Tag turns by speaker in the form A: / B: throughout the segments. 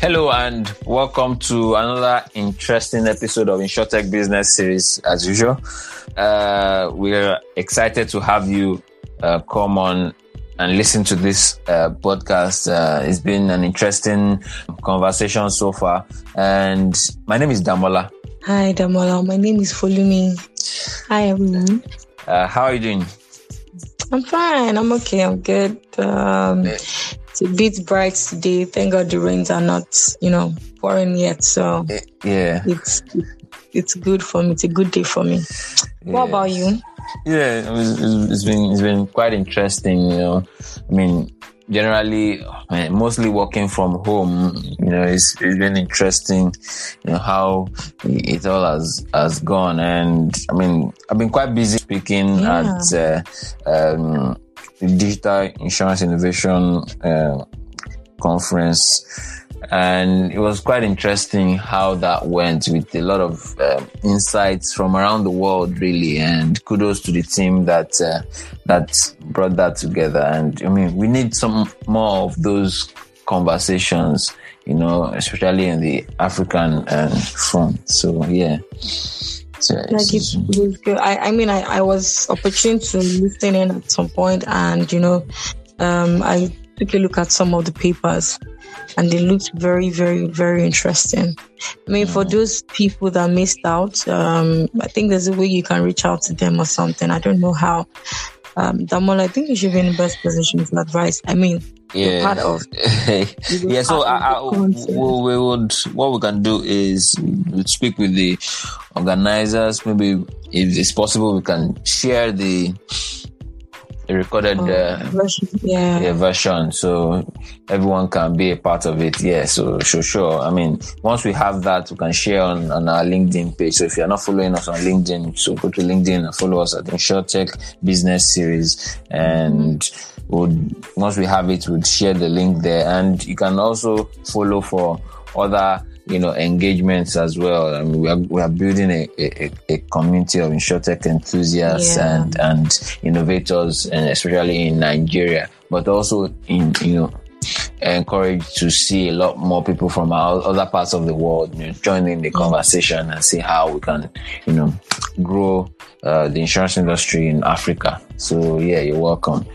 A: Hello and welcome to another interesting episode of InsurTech Business Series. As usual, uh, we're excited to have you uh, come on and listen to this uh, podcast. Uh, it's been an interesting conversation so far. And my name is Damola.
B: Hi, Damola. My name is Folumi. Hi, everyone.
A: Uh, how are you doing?
B: I'm fine. I'm okay. I'm good. Um, it's a bit bright today. Thank God the rains are not, you know, pouring yet. So
A: eh, yeah,
B: it's it's good for me. It's a good day for me. Yeah. What about you?
A: Yeah, it's, it's been it's been quite interesting. You know, I mean, generally, mostly working from home. You know, it's, it's been interesting. You know how it all has has gone, and I mean, I've been quite busy speaking yeah. at. Uh, um, the Digital Insurance Innovation uh, Conference. And it was quite interesting how that went with a lot of uh, insights from around the world, really. And kudos to the team that uh, that brought that together. And I mean, we need some more of those conversations, you know, especially in the African uh, front. So yeah.
B: Like it was good. I, I mean, I, I was opportune to listen in at some point, and you know, um, I took a look at some of the papers, and they looked very, very, very interesting. I mean, for mm. those people that missed out, um, I think there's a way you can reach out to them or something. I don't know how. Um, Damola, I think you should be in the best position for advice. I mean, yeah. part of.
A: yeah, so I, I, we, we, would what we can do is we'd speak with the organizers. Maybe if it's possible, we can share the recorded oh, uh,
B: version. Yeah.
A: yeah. version so everyone can be a part of it yeah so sure sure i mean once we have that we can share on, on our linkedin page so if you're not following us on linkedin so go to linkedin and follow us at insurtech business series and would once we have it, we'd share the link there, and you can also follow for other you know engagements as well. I mean, we are we are building a, a, a community of insurtech enthusiasts yeah. and and innovators, and especially in Nigeria, but also in you know encouraged to see a lot more people from our other parts of the world you know, joining the conversation and see how we can, you know, grow uh, the insurance industry in Africa. So yeah, you're welcome.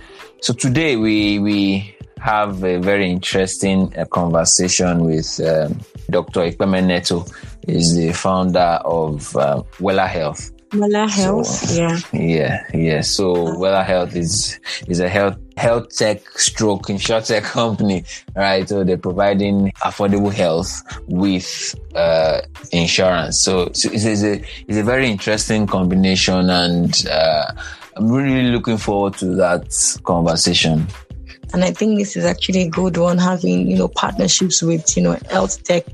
A: So today we we have a very interesting uh, conversation with um, Dr. Ikpeme Neto. Is the founder of uh, Wella Health.
B: Wella Health, so, yeah,
A: yeah, yeah. So Wella Health is is a health health tech stroke insurtech company, right? So they're providing affordable health with uh, insurance. So, so it's, it's, a it's a very interesting combination and. Uh, I'm really looking forward to that conversation.
B: And I think this is actually a good one, having, you know, partnerships with, you know, health tech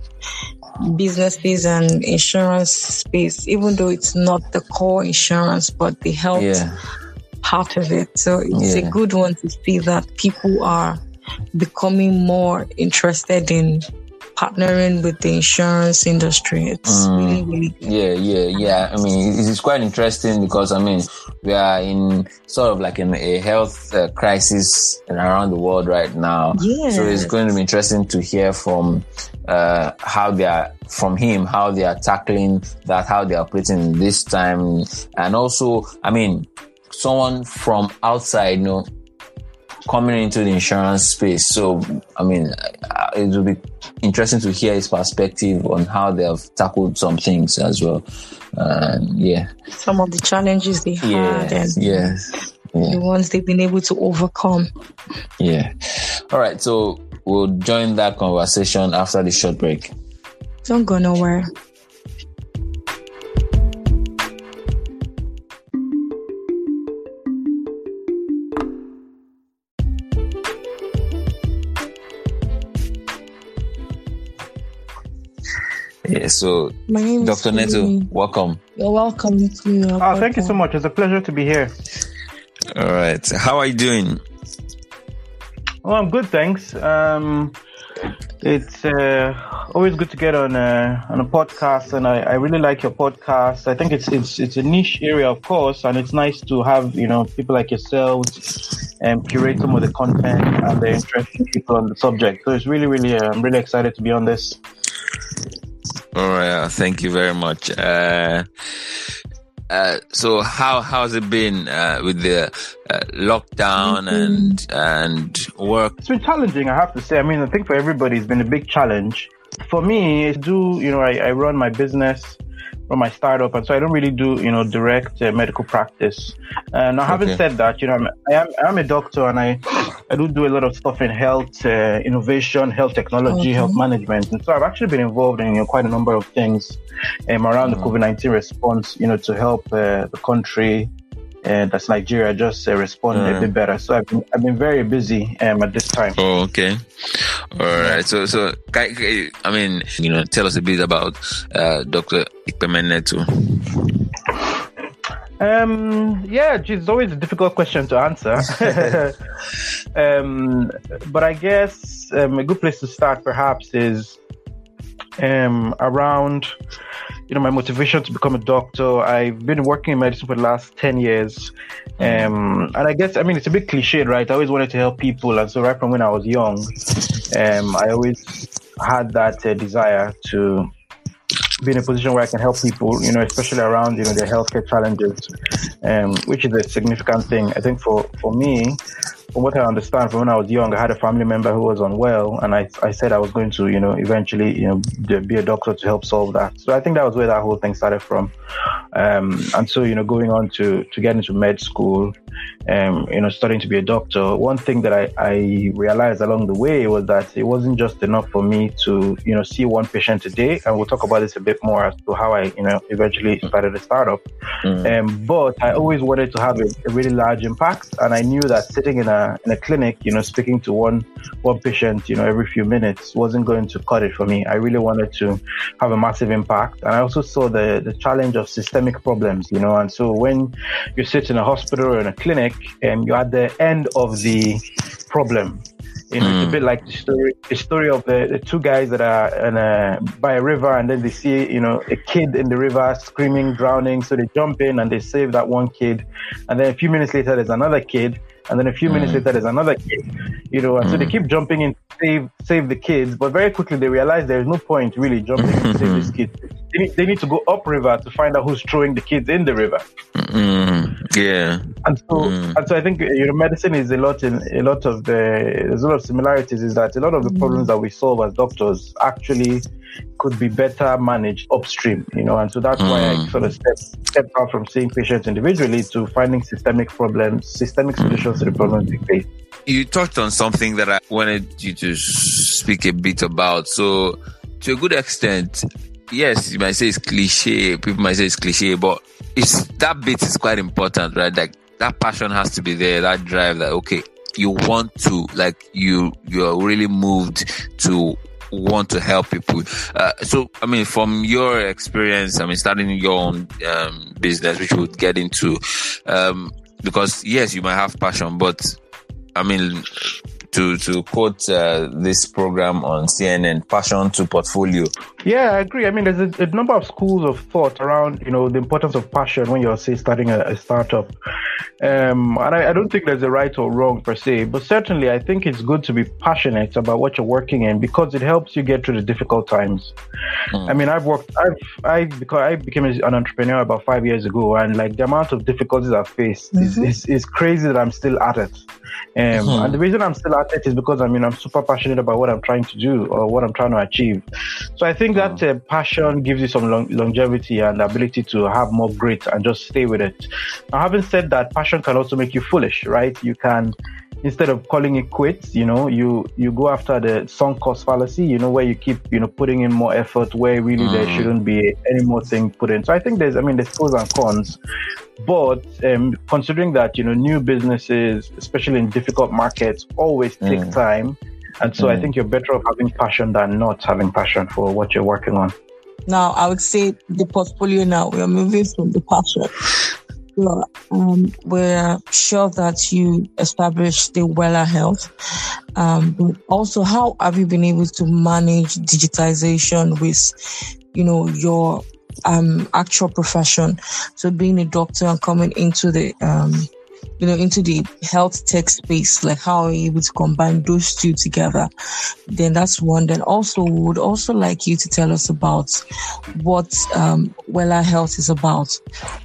B: businesses and insurance space, even though it's not the core insurance, but the health yeah. part of it. So it's yeah. a good one to see that people are becoming more interested in partnering with the insurance industry. It's mm, really, really good.
A: Yeah, yeah, yeah. I mean, it's quite interesting because, I mean, we are in sort of like in a health uh, crisis around the world right now.
B: Yeah.
A: So it's going to be interesting to hear from uh, how they are, from him, how they are tackling that, how they are operating this time. And also, I mean, someone from outside, you know, coming into the insurance space. So, I mean, uh, it will be interesting to hear his perspective on how they have tackled some things as well. yeah.
B: Some of the challenges they had
A: and
B: yes. Yeah. the ones they've been able to overcome.
A: Yeah. All right. So we'll join that conversation after the short break.
B: Don't go nowhere.
A: So Dr. Neto, welcome.
B: You're welcome.
C: You're oh, welcome. thank you so much. It's a pleasure to be here.
A: All right. How are you doing?
C: Oh, I'm good, thanks. Um, it's uh, always good to get on a, on a podcast, and I, I really like your podcast. I think it's it's it's a niche area, of course, and it's nice to have you know people like yourselves and curate some of the content and the interesting people on the subject. So it's really, really, uh, I'm really excited to be on this.
A: All right, thank you very much. Uh, uh, so how how's it been uh, with the uh, lockdown mm-hmm. and and work?
C: It's been challenging, I have to say. I mean, I think for everybody, it's been a big challenge. For me, do you know I, I run my business from my startup, and so I don't really do you know direct uh, medical practice. And now, having okay. said that, you know I'm, I am I'm a doctor, and I I do do a lot of stuff in health uh, innovation, health technology, okay. health management, and so I've actually been involved in you know, quite a number of things um, around mm-hmm. the COVID nineteen response, you know, to help uh, the country and as Nigeria just uh, responded mm. a bit better. So I've been, I've been very busy um, at this time.
A: Oh, okay. All right. So, so I mean, you know, tell us a bit about uh, Dr. Ikpeme Neto.
C: Um, yeah, it's always a difficult question to answer. um, but I guess um, a good place to start perhaps is um, around you know my motivation to become a doctor. I've been working in medicine for the last ten years, um, and I guess I mean it's a bit cliched, right? I always wanted to help people, and so right from when I was young, um, I always had that uh, desire to be in a position where I can help people, you know, especially around you know their healthcare challenges, um, which is a significant thing. I think for for me, from what I understand, from when I was young, I had a family member who was unwell, and I, I said I was going to, you know, eventually, you know, be a doctor to help solve that. So I think that was where that whole thing started from. Um, and so, you know, going on to to get into med school, um, you know, starting to be a doctor. One thing that I, I realized along the way was that it wasn't just enough for me to, you know, see one patient a day, and we'll talk about this a bit more as to how I, you know, eventually started a startup. Mm. Um, but I always wanted to have a, a really large impact, and I knew that sitting in a in a clinic, you know, speaking to one one patient, you know, every few minutes wasn't going to cut it for me. I really wanted to have a massive impact, and I also saw the the challenge of systemic problems, you know. And so when you sit in a hospital or in a clinic, and you're at the end of the problem, you know, mm. it's a hmm. bit like the story, the story of the, the two guys that are in a, by a river, and then they see, you know, a kid in the river screaming, drowning. So they jump in and they save that one kid, and then a few minutes later, there's another kid, and then a few mm. minutes later there's another kid, you know, and mm. so they mm. keep jumping in to save save the kids, but very quickly they realize there is no point really jumping to save this kid. They need, they need to go upriver to find out who's throwing the kids in the river.
A: Mm. Yeah,
C: and so mm. and so I think you know medicine is a lot in a lot of the there's a lot of similarities. Is that a lot of the problems that we solve as doctors actually could be better managed upstream, you know, and so that's mm. why I mm. sort of stepped, stepped out from seeing patients individually to finding systemic problems, systemic solutions to the problems we face.
A: You touched on something that I wanted you to speak a bit about. So, to a good extent, yes, you might say it's cliche. People might say it's cliche, but it's that bit is quite important, right? Like that passion has to be there, that drive. That okay, you want to, like you, you're really moved to want to help people. Uh, so, I mean, from your experience, I mean, starting your own um, business, which we'll get into, um, because yes, you might have passion, but I mean, to to quote uh, this program on CNN, passion to portfolio.
C: Yeah, I agree. I mean, there's a, a, number of schools of thought around you know the importance of passion when you're say starting a, a startup, um, and I, I, don't think there's a right or wrong per se, but certainly I think it's good to be passionate about what you're working in because it helps you get through the difficult times. Mm. I mean, I've worked, I've I because I became an entrepreneur about five years ago, and like the amount of difficulties I've faced mm-hmm. is, is, is crazy that I'm still at it. Um, mm-hmm. And the reason I'm still it is because I mean I'm super passionate about what I'm trying to do or what I'm trying to achieve. So I think that mm. uh, passion gives you some long- longevity and ability to have more grit and just stay with it. Now, having said that, passion can also make you foolish, right? You can instead of calling it quits, you know, you you go after the sunk cost fallacy, you know, where you keep, you know, putting in more effort where really mm. there shouldn't be any more thing put in. So I think there's, I mean, there's pros and cons, but um, considering that, you know, new businesses, especially in difficult markets, always take mm. time. And so mm. I think you're better off having passion than not having passion for what you're working on.
B: Now, I would say the portfolio now, we are moving from the passion um, we're sure that you established the Wella Health. Um, but also, how have you been able to manage digitization with, you know, your um, actual profession? So, being a doctor and coming into the um, you know, into the health tech space, like how are you able to combine those two together? Then that's one. Then also, we would also like you to tell us about what um, Wella Health is about.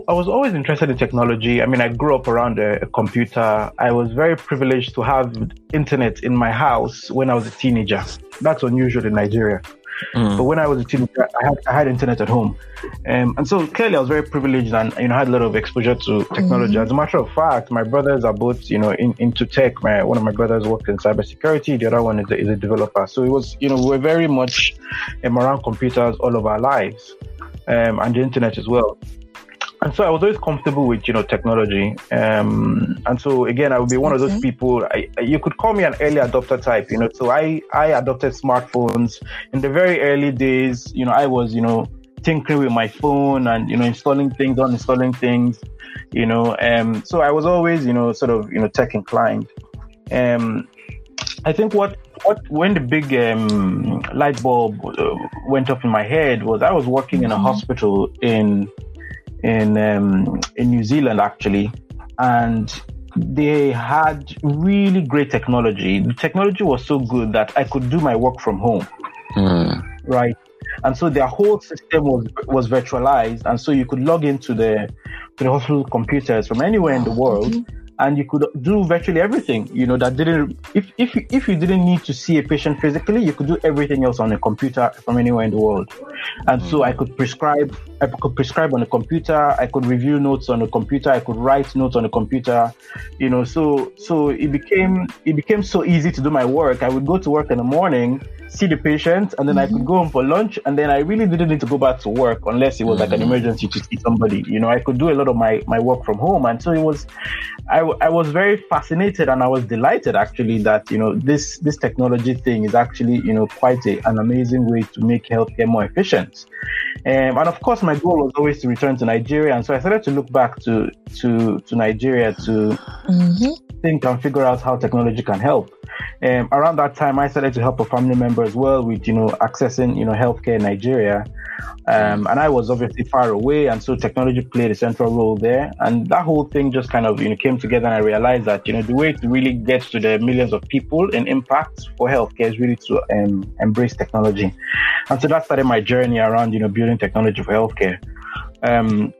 C: I was always interested in technology. I mean, I grew up around a, a computer. I was very privileged to have internet in my house when I was a teenager. That's unusual in Nigeria. Mm. But when I was a teenager, I had, I had internet at home. Um, and so clearly I was very privileged and, you know, had a lot of exposure to technology. Mm. As a matter of fact, my brothers are both, you know, in, into tech. My, one of my brothers worked in cybersecurity. The other one is a, is a developer. So it was, you know, we were very much um, around computers all of our lives um, and the internet as well and so I was always comfortable with you know technology. Um, and so again, I would be one of those people. I, you could call me an early adopter type, you know. So I I adopted smartphones in the very early days. You know, I was you know tinkering with my phone and you know installing things, uninstalling things. You know, um, so I was always you know sort of you know tech inclined. Um, I think what what when the big um, light bulb uh, went off in my head was I was working in a mm-hmm. hospital in in um, in New Zealand actually, and they had really great technology. The technology was so good that I could do my work from home, mm. right? And so their whole system was was virtualized, and so you could log into the to the hospital computers from anywhere in the world. Mm-hmm and you could do virtually everything you know that didn't if if you, if you didn't need to see a patient physically you could do everything else on a computer from anywhere in the world and mm-hmm. so i could prescribe i could prescribe on a computer i could review notes on a computer i could write notes on a computer you know so so it became it became so easy to do my work i would go to work in the morning see the patient and then mm-hmm. I could mm-hmm. go home for lunch and then I really didn't need to go back to work unless it was mm-hmm. like an mm-hmm. emergency to see somebody. You know, I could do a lot of my, my work from home. And so it was, I, I was very fascinated and I was delighted actually that, you know, this, this technology thing is actually, you know, quite a, an amazing way to make healthcare more efficient. Um, and of course, my goal was always to return to Nigeria. And so I started to look back to, to, to Nigeria to mm-hmm. think and figure out how technology can help. Um, around that time, I started to help a family member as well with, you know, accessing, you know, healthcare in Nigeria. Um, and I was obviously far away. And so technology played a central role there. And that whole thing just kind of, you know, came together. And I realized that, you know, the way to really get to the millions of people and impact for healthcare is really to um, embrace technology. And so that started my journey around, you know, building technology for healthcare. Um,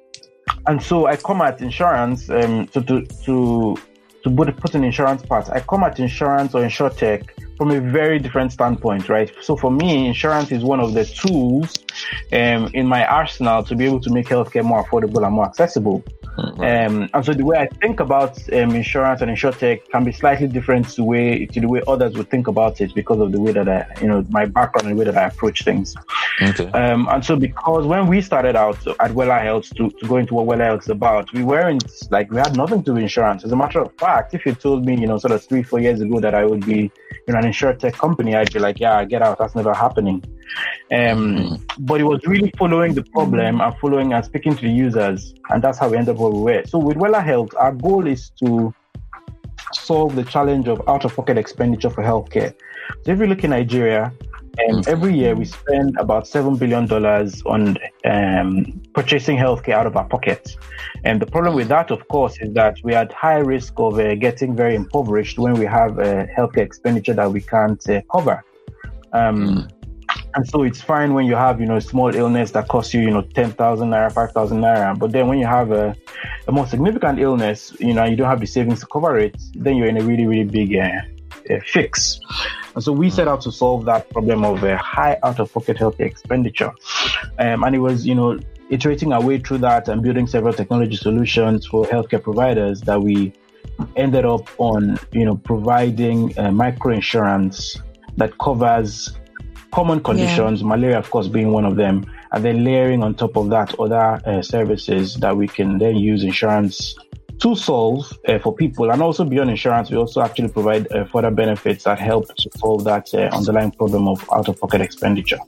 C: and so I come at insurance um, to, to, to to put, put an insurance part. I come at insurance or insurtech from a very different standpoint, right? So for me, insurance is one of the tools um, in my arsenal to be able to make healthcare more affordable and more accessible. Mm-hmm. Um, and so the way I think about um, insurance and insurtech can be slightly different to way to the way others would think about it because of the way that I, you know, my background and the way that I approach things. Okay. Um, and so because when we started out at Wella Health to, to go into what Wella Health is about, we weren't like we had nothing to do with insurance. As a matter of fact, if you told me, you know, sort of three, four years ago that I would be you know, an insurtech company, I'd be like, yeah, get out. That's never happening. Um. But it was really following the problem and following and speaking to the users. And that's how we ended up where we were. So with Wella Health, our goal is to solve the challenge of out of pocket expenditure for healthcare. So if you look in Nigeria, um, mm-hmm. every year we spend about seven billion dollars on um, purchasing healthcare out of our pockets, and the problem with that, of course, is that we are at high risk of uh, getting very impoverished when we have uh, healthcare expenditure that we can't uh, cover. Um, mm. And so it's fine when you have, you know, a small illness that costs you, you know, 10,000 naira, 5,000 naira. But then when you have a, a, more significant illness, you know, you don't have the savings to cover it, then you're in a really, really big uh, uh, fix. And so we set out to solve that problem of a high out of pocket healthcare expenditure. Um, and it was, you know, iterating our way through that and building several technology solutions for healthcare providers that we ended up on, you know, providing uh, micro insurance that covers common conditions, yeah. malaria, of course, being one of them, and then layering on top of that other uh, services that we can then use insurance to solve uh, for people. And also beyond insurance, we also actually provide uh, further benefits that help to solve that uh, underlying problem of out of pocket expenditure.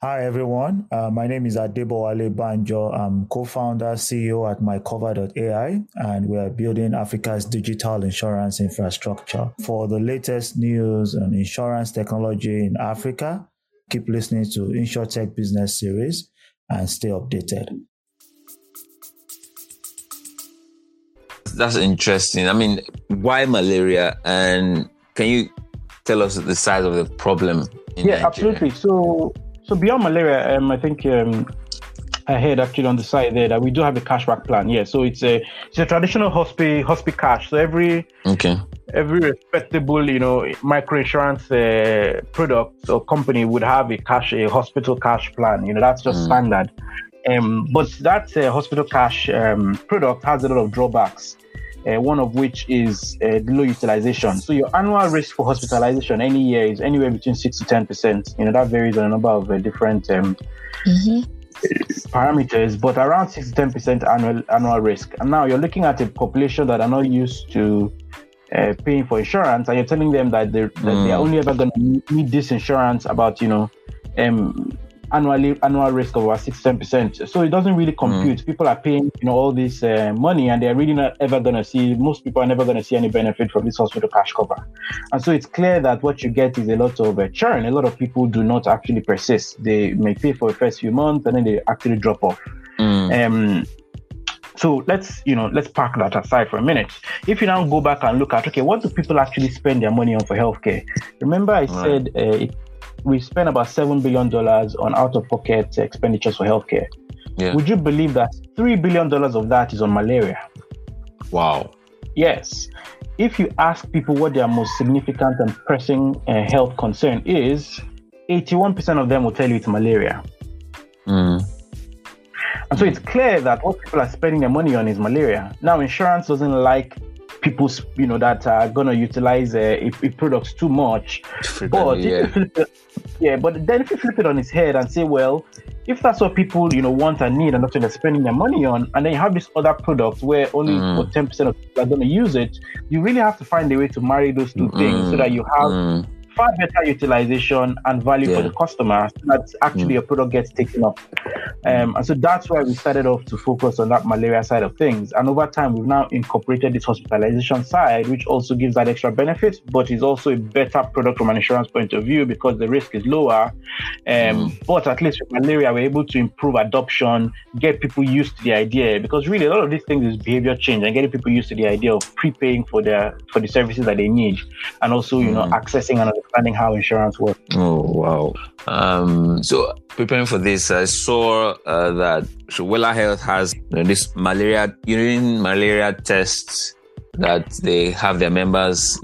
D: Hi, everyone. Uh, my name is Adebowale Banjo. I'm co-founder, CEO at mycover.ai, and we are building Africa's digital insurance infrastructure. For the latest news on insurance technology in Africa, keep listening to InsurTech Business Series and stay updated.
A: That's interesting. I mean, why malaria? And can you tell us the size of the problem?
C: yeah, Nigeria? absolutely. So so beyond malaria, um, I think um, I heard actually on the side there that we do have a cashback plan. Yeah, so it's a it's a traditional hospital hospital cash. So every
A: okay
C: every respectable you know micro insurance uh, product or company would have a cash a hospital cash plan. You know that's just mm. standard. Um, but that uh, hospital cash um, product has a lot of drawbacks. Uh, one of which is uh, low utilization. So your annual risk for hospitalization any year is anywhere between six to ten percent. You know that varies on a number of uh, different um, mm-hmm parameters, but around six to ten percent annual annual risk. And now you're looking at a population that are not used to uh, paying for insurance, and you're telling them that they're, mm. that they're only ever going to need this insurance about you know um, annually annual risk of about six ten percent. So it doesn't really compute. Mm. People are paying you know all this uh, money, and they're really not ever going to see. Most people are never going to see any benefit from this hospital cash cover. And so it's clear that what you get is a lot of uh, churn. A lot of people do not actually persist. They may pay for the first few months, and then they actually drop off. Mm. Um, so let's you know let's park that aside for a minute. If you now go back and look at okay, what do people actually spend their money on for healthcare? Remember, I right. said uh, it we spend about $7 billion on out of pocket expenditures for healthcare. Yeah. Would you believe that $3 billion of that is on malaria?
A: Wow.
C: Yes. If you ask people what their most significant and pressing uh, health concern is, 81% of them will tell you it's malaria. Mm. And so it's clear that what people are spending their money on is malaria. Now, insurance doesn't like people, you know, that are gonna utilize uh, a, a product too much. but yeah. It, yeah, but then if you flip it on its head and say, well, if that's what people, you know, want and need, and that's what they're spending their money on, and then you have this other product where only mm. 10% of people are to use it, you really have to find a way to marry those two mm. things so that you have mm far better utilization and value yeah. for the customer so that actually mm. your product gets taken up. Um, and so that's why we started off to focus on that malaria side of things. And over time, we've now incorporated this hospitalization side, which also gives that extra benefit, but is also a better product from an insurance point of view because the risk is lower. Um, mm. But at least with malaria, we're able to improve adoption, get people used to the idea because really a lot of these things is behavior change and getting people used to the idea of prepaying for their for the services that they need and also you mm. know accessing and understanding how insurance works.
A: Oh wow! Um, so preparing for this, I saw uh, that so Wella Health has you know, this malaria urine malaria tests that they have their members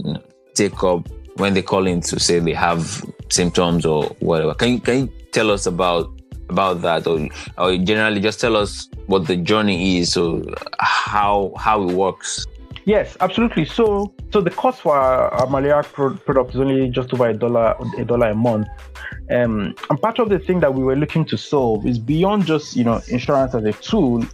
A: take up when they call in to say they have symptoms or whatever. Can you can you tell us about about that, or, or generally just tell us what the journey is, or how how it works?
C: Yes, absolutely. So, so the cost for a, malaria pro- product is only just over a dollar a dollar a month. Um, and part of the thing that we were looking to solve is beyond just you know insurance as a tool,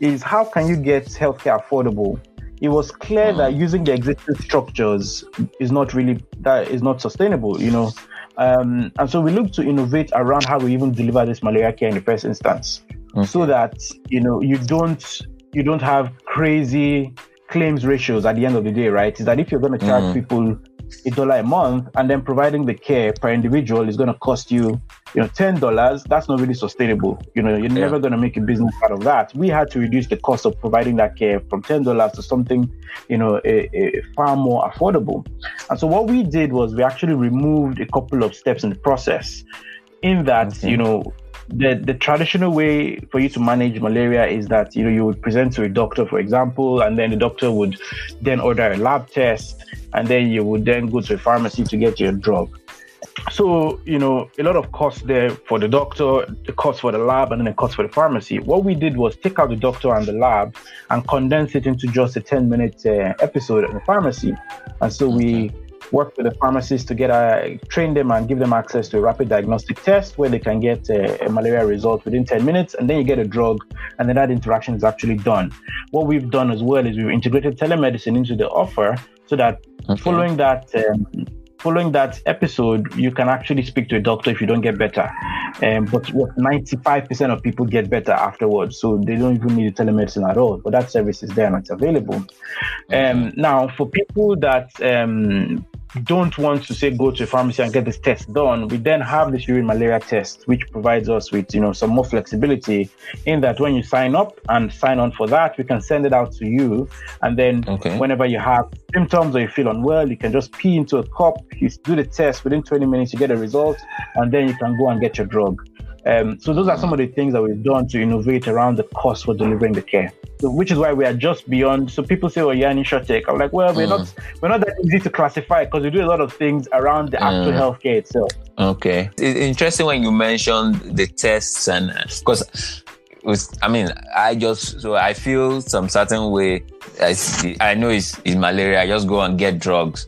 C: is how can you get healthcare affordable? It was clear that mm. using the existing structures is not really that is not sustainable. You know, um, and so we looked to innovate around how we even deliver this malaria care in the first instance, okay. so that you know you don't you don't have crazy claims ratios at the end of the day, right? Is that if you're going to charge mm. people a dollar a month and then providing the care per individual is going to cost you, you know, ten dollars, that's not really sustainable. You know, you're yeah. never going to make a business out of that. We had to reduce the cost of providing that care from ten dollars to something, you know, a, a far more affordable. And so what we did was we actually removed a couple of steps in the process. In that, okay. you know, the the traditional way for you to manage malaria is that you know you would present to a doctor, for example, and then the doctor would then order a lab test, and then you would then go to a pharmacy to get your drug. So, you know, a lot of cost there for the doctor, the cost for the lab, and then the cost for the pharmacy. What we did was take out the doctor and the lab and condense it into just a 10 minute uh, episode in the pharmacy. And so we work with the pharmacists to get a, train them and give them access to a rapid diagnostic test where they can get a, a, malaria result within 10 minutes and then you get a drug and then that interaction is actually done. What we've done as well is we've integrated telemedicine into the offer so that okay. following that um, following that episode, you can actually speak to a doctor if you don't get better. Um, but what 95% of people get better afterwards, so they don't even need telemedicine at all. But that service is there and it's available. Um, now, for people that um, don't want to say go to a pharmacy and get this test done, we then have this urine malaria test, which provides us with you know some more flexibility in that when you sign up and sign on for that, we can send it out to you, and then okay. whenever you have symptoms or you feel unwell, you can just pee into a cup, you do the test within 20 minutes, you get a result, and then you can go and get your drug. Um, so those are some of the things that we've done to innovate around the cost for delivering the care. So, which is why we are just beyond. So people say, "Oh, yeah, insurtech." I'm like, well, we're mm. not we're not that easy to classify because we do a lot of things around the actual mm. healthcare itself.
A: Okay, it's interesting when you mentioned the tests and because. I mean, I just so I feel some certain way. I, I know it's, it's malaria. I just go and get drugs.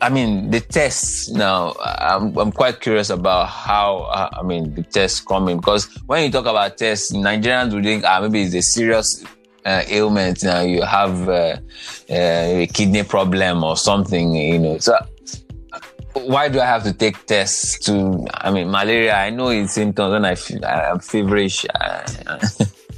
A: I mean, the tests now, I'm, I'm quite curious about how, uh, I mean, the tests coming because when you talk about tests, Nigerians would think, ah, maybe it's a serious uh, ailment. Now you have uh, uh, a kidney problem or something, you know. So why do I have to take tests to, I mean, malaria? I know it's symptoms when I feel, I'm feverish.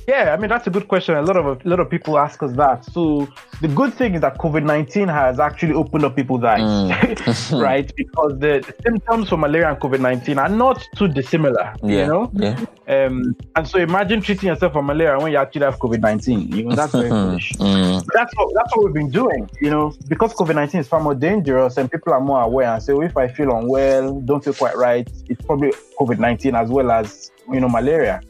C: Yeah, I mean that's a good question. A lot of a lot of people ask us that. So the good thing is that COVID nineteen has actually opened up people's eyes, mm. right? Because the, the, symptoms for malaria and COVID nineteen are not too dissimilar. Yeah. You know. Yeah. Um, and so imagine treating yourself for malaria when you actually have COVID nineteen. You know that's very foolish. Mm. That's what that's what we've been doing. You know, because COVID nineteen is far more dangerous and people are more aware and say, oh, if I feel unwell, don't feel quite right, it's probably COVID nineteen as well as you know malaria.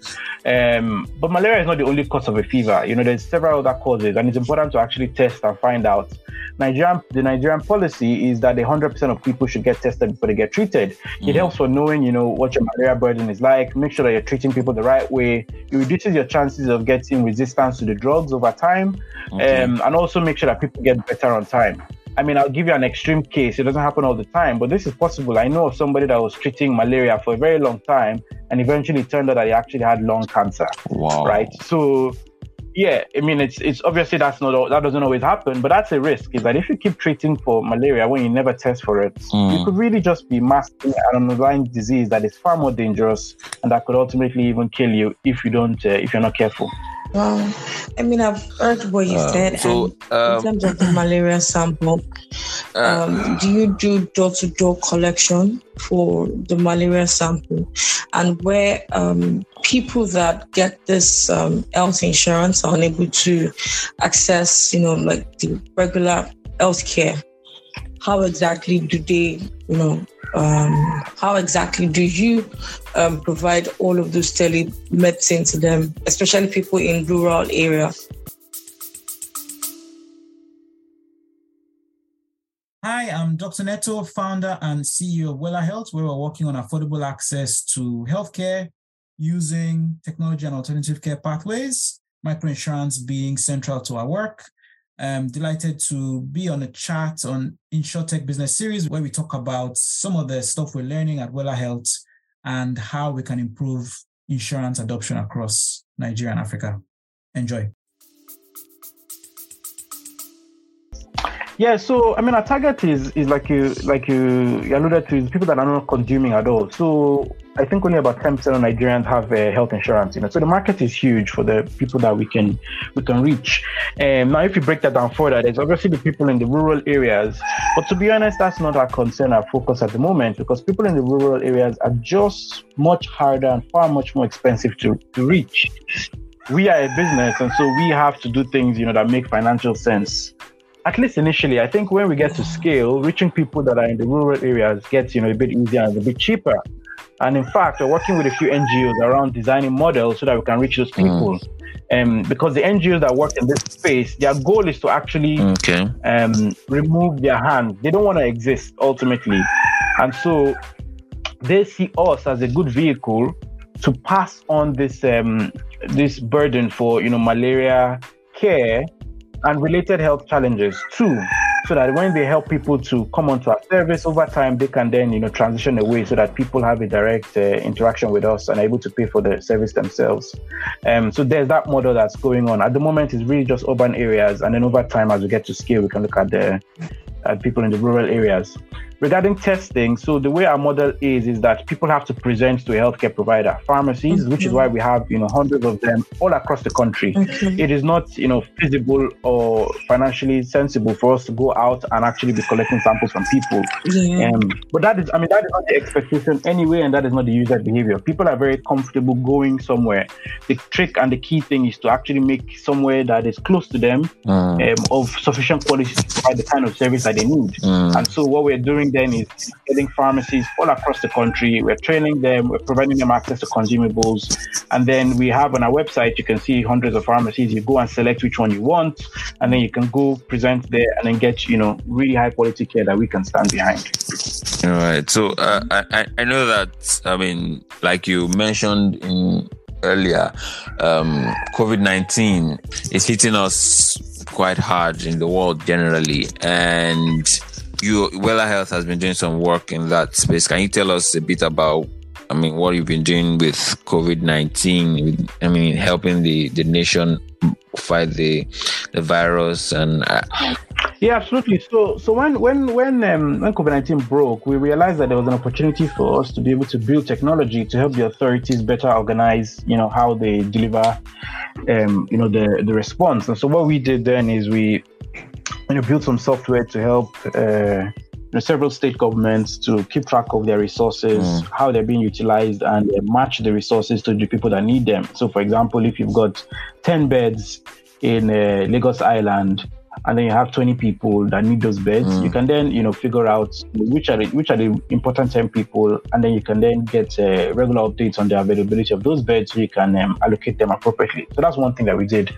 C: Um, but malaria is not the only cause of a fever. You know, there's several other causes, and it's important to actually test and find out. Nigerian, the Nigerian policy is that 100% of people should get tested before they get treated. Mm-hmm. It helps for knowing, you know, what your malaria burden is like. Make sure that you're treating people the right way. It reduces your chances of getting resistance to the drugs over time, okay. um, and also make sure that people get better on time. I mean, I'll give you an extreme case. It doesn't happen all the time, but this is possible. I know of somebody that was treating malaria for a very long time, and eventually turned out that he actually had lung cancer.
A: Wow.
C: Right. So, yeah, I mean, it's it's obviously that's not that doesn't always happen, but that's a risk. Is that if you keep treating for malaria when you never test for it, mm. you could really just be masking an underlying disease that is far more dangerous and that could ultimately even kill you if you don't uh, if you're not careful.
B: Well, I mean, I've heard what you uh, said. So, um, in terms of the malaria sample, uh, um, do you do door to door collection for the malaria sample? And where um, people that get this um, health insurance are unable to access, you know, like the regular health care, how exactly do they, you know, um, how exactly do you um, provide all of those telemedicine to them, especially people in rural areas?
E: Hi, I'm Dr. Neto, founder and CEO of Wella Health, where we're working on affordable access to healthcare using technology and alternative care pathways, microinsurance being central to our work. I'm delighted to be on a chat on InsurTech Business Series where we talk about some of the stuff we're learning at Wella Health and how we can improve insurance adoption across Nigeria and Africa. Enjoy.
C: Yeah, so I mean, our target is is like you like you, you alluded to is people that are not consuming at all. So I think only about ten percent of Nigerians have uh, health insurance. You know, so the market is huge for the people that we can we can reach. Um, now, if you break that down further, there's obviously the people in the rural areas. But to be honest, that's not our concern, our focus at the moment, because people in the rural areas are just much harder and far much more expensive to to reach. We are a business, and so we have to do things, you know, that make financial sense at least initially, I think when we get to scale, reaching people that are in the rural areas gets you know a bit easier and a bit cheaper. And in fact, we're working with a few NGOs around designing models so that we can reach those people. Mm. Um, because the NGOs that work in this space, their goal is to actually okay. um, remove their hands. They don't want to exist ultimately, and so they see us as a good vehicle to pass on this um, this burden for you know malaria care and related health challenges too so that when they help people to come onto our service over time they can then you know transition away so that people have a direct uh, interaction with us and are able to pay for the service themselves. Um, so there's that model that's going on. At the moment it's really just urban areas and then over time as we get to scale we can look at the at people in the rural areas regarding testing, so the way our model is is that people have to present to a healthcare provider, pharmacies, which is why we have you know hundreds of them all across the country.
B: Okay.
C: It is not you know feasible or financially sensible for us to go out and actually be collecting samples from people.
B: Yeah.
C: Um, but that is, I mean, that is not the expectation anyway, and that is not the user behavior. People are very comfortable going somewhere. The trick and the key thing is to actually make somewhere that is close to them
A: Mm,
C: um, of sufficient quality to provide the kind of service that they need.
A: mm,
C: And so what we're doing then is getting pharmacies all across the country. We're training them, we're providing them access to consumables. And then we have on our website, you can see hundreds of pharmacies. You go and select which one you want, and then you can go present there and then get, you know, really high quality care that we can stand behind.
A: All right. So uh, I I- know that I mean, like you mentioned in earlier, um, COVID nineteen is hitting us quite hard in the world generally, and you Wella Health has been doing some work in that space. Can you tell us a bit about? I mean, what you've been doing with COVID nineteen. I mean, helping the the nation fight the the virus and uh,
C: Yeah, absolutely. So, so when when when um, when COVID nineteen broke, we realized that there was an opportunity for us to be able to build technology to help the authorities better organize, you know, how they deliver, um, you know, the the response. And so, what we did then is we, you know, built some software to help. Uh, several state governments to keep track of their resources,
A: Mm.
C: how they're being utilized, and uh, match the resources to the people that need them. So, for example, if you've got 10 beds in uh, Lagos Island, and then you have 20 people that need those beds,
A: Mm.
C: you can then, you know, figure out which are the, which are the important 10 people, and then you can then get uh, regular updates on the availability of those beds, so you can um, allocate them appropriately. So that's one thing that we did.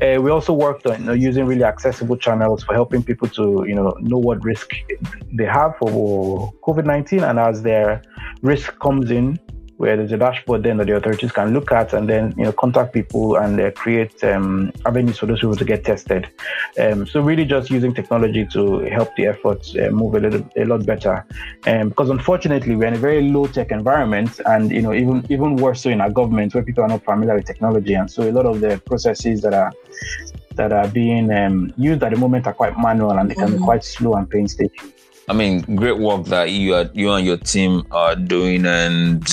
C: Uh, we also worked on you know, using really accessible channels for helping people to, you know, know what risk they have for COVID-19, and as their risk comes in, where there's a dashboard then that the authorities can look at and then you know contact people and uh, create um, avenues for those people to get tested. Um, so really just using technology to help the efforts uh, move a little a lot better. Um, because unfortunately we're in a very low tech environment and you know even even worse so in our government where people are not familiar with technology and so a lot of the processes that are that are being um, used at the moment are quite manual and they can be
B: Mhm.
C: quite slow and painstaking.
A: I mean, great work that you are, you and your team are doing, and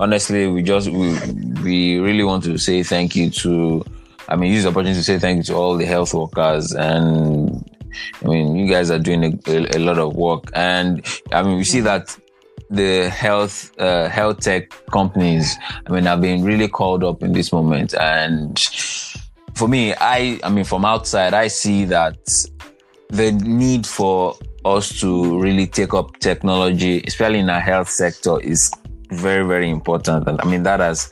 A: honestly, we just we, we really want to say thank you to. I mean, use the opportunity to say thank you to all the health workers, and I mean, you guys are doing a, a, a lot of work, and I mean, we see that the health uh, health tech companies, I mean, have been really called up in this moment, and for me, I I mean, from outside, I see that the need for us to really take up technology, especially in our health sector, is very, very important. And I mean, that has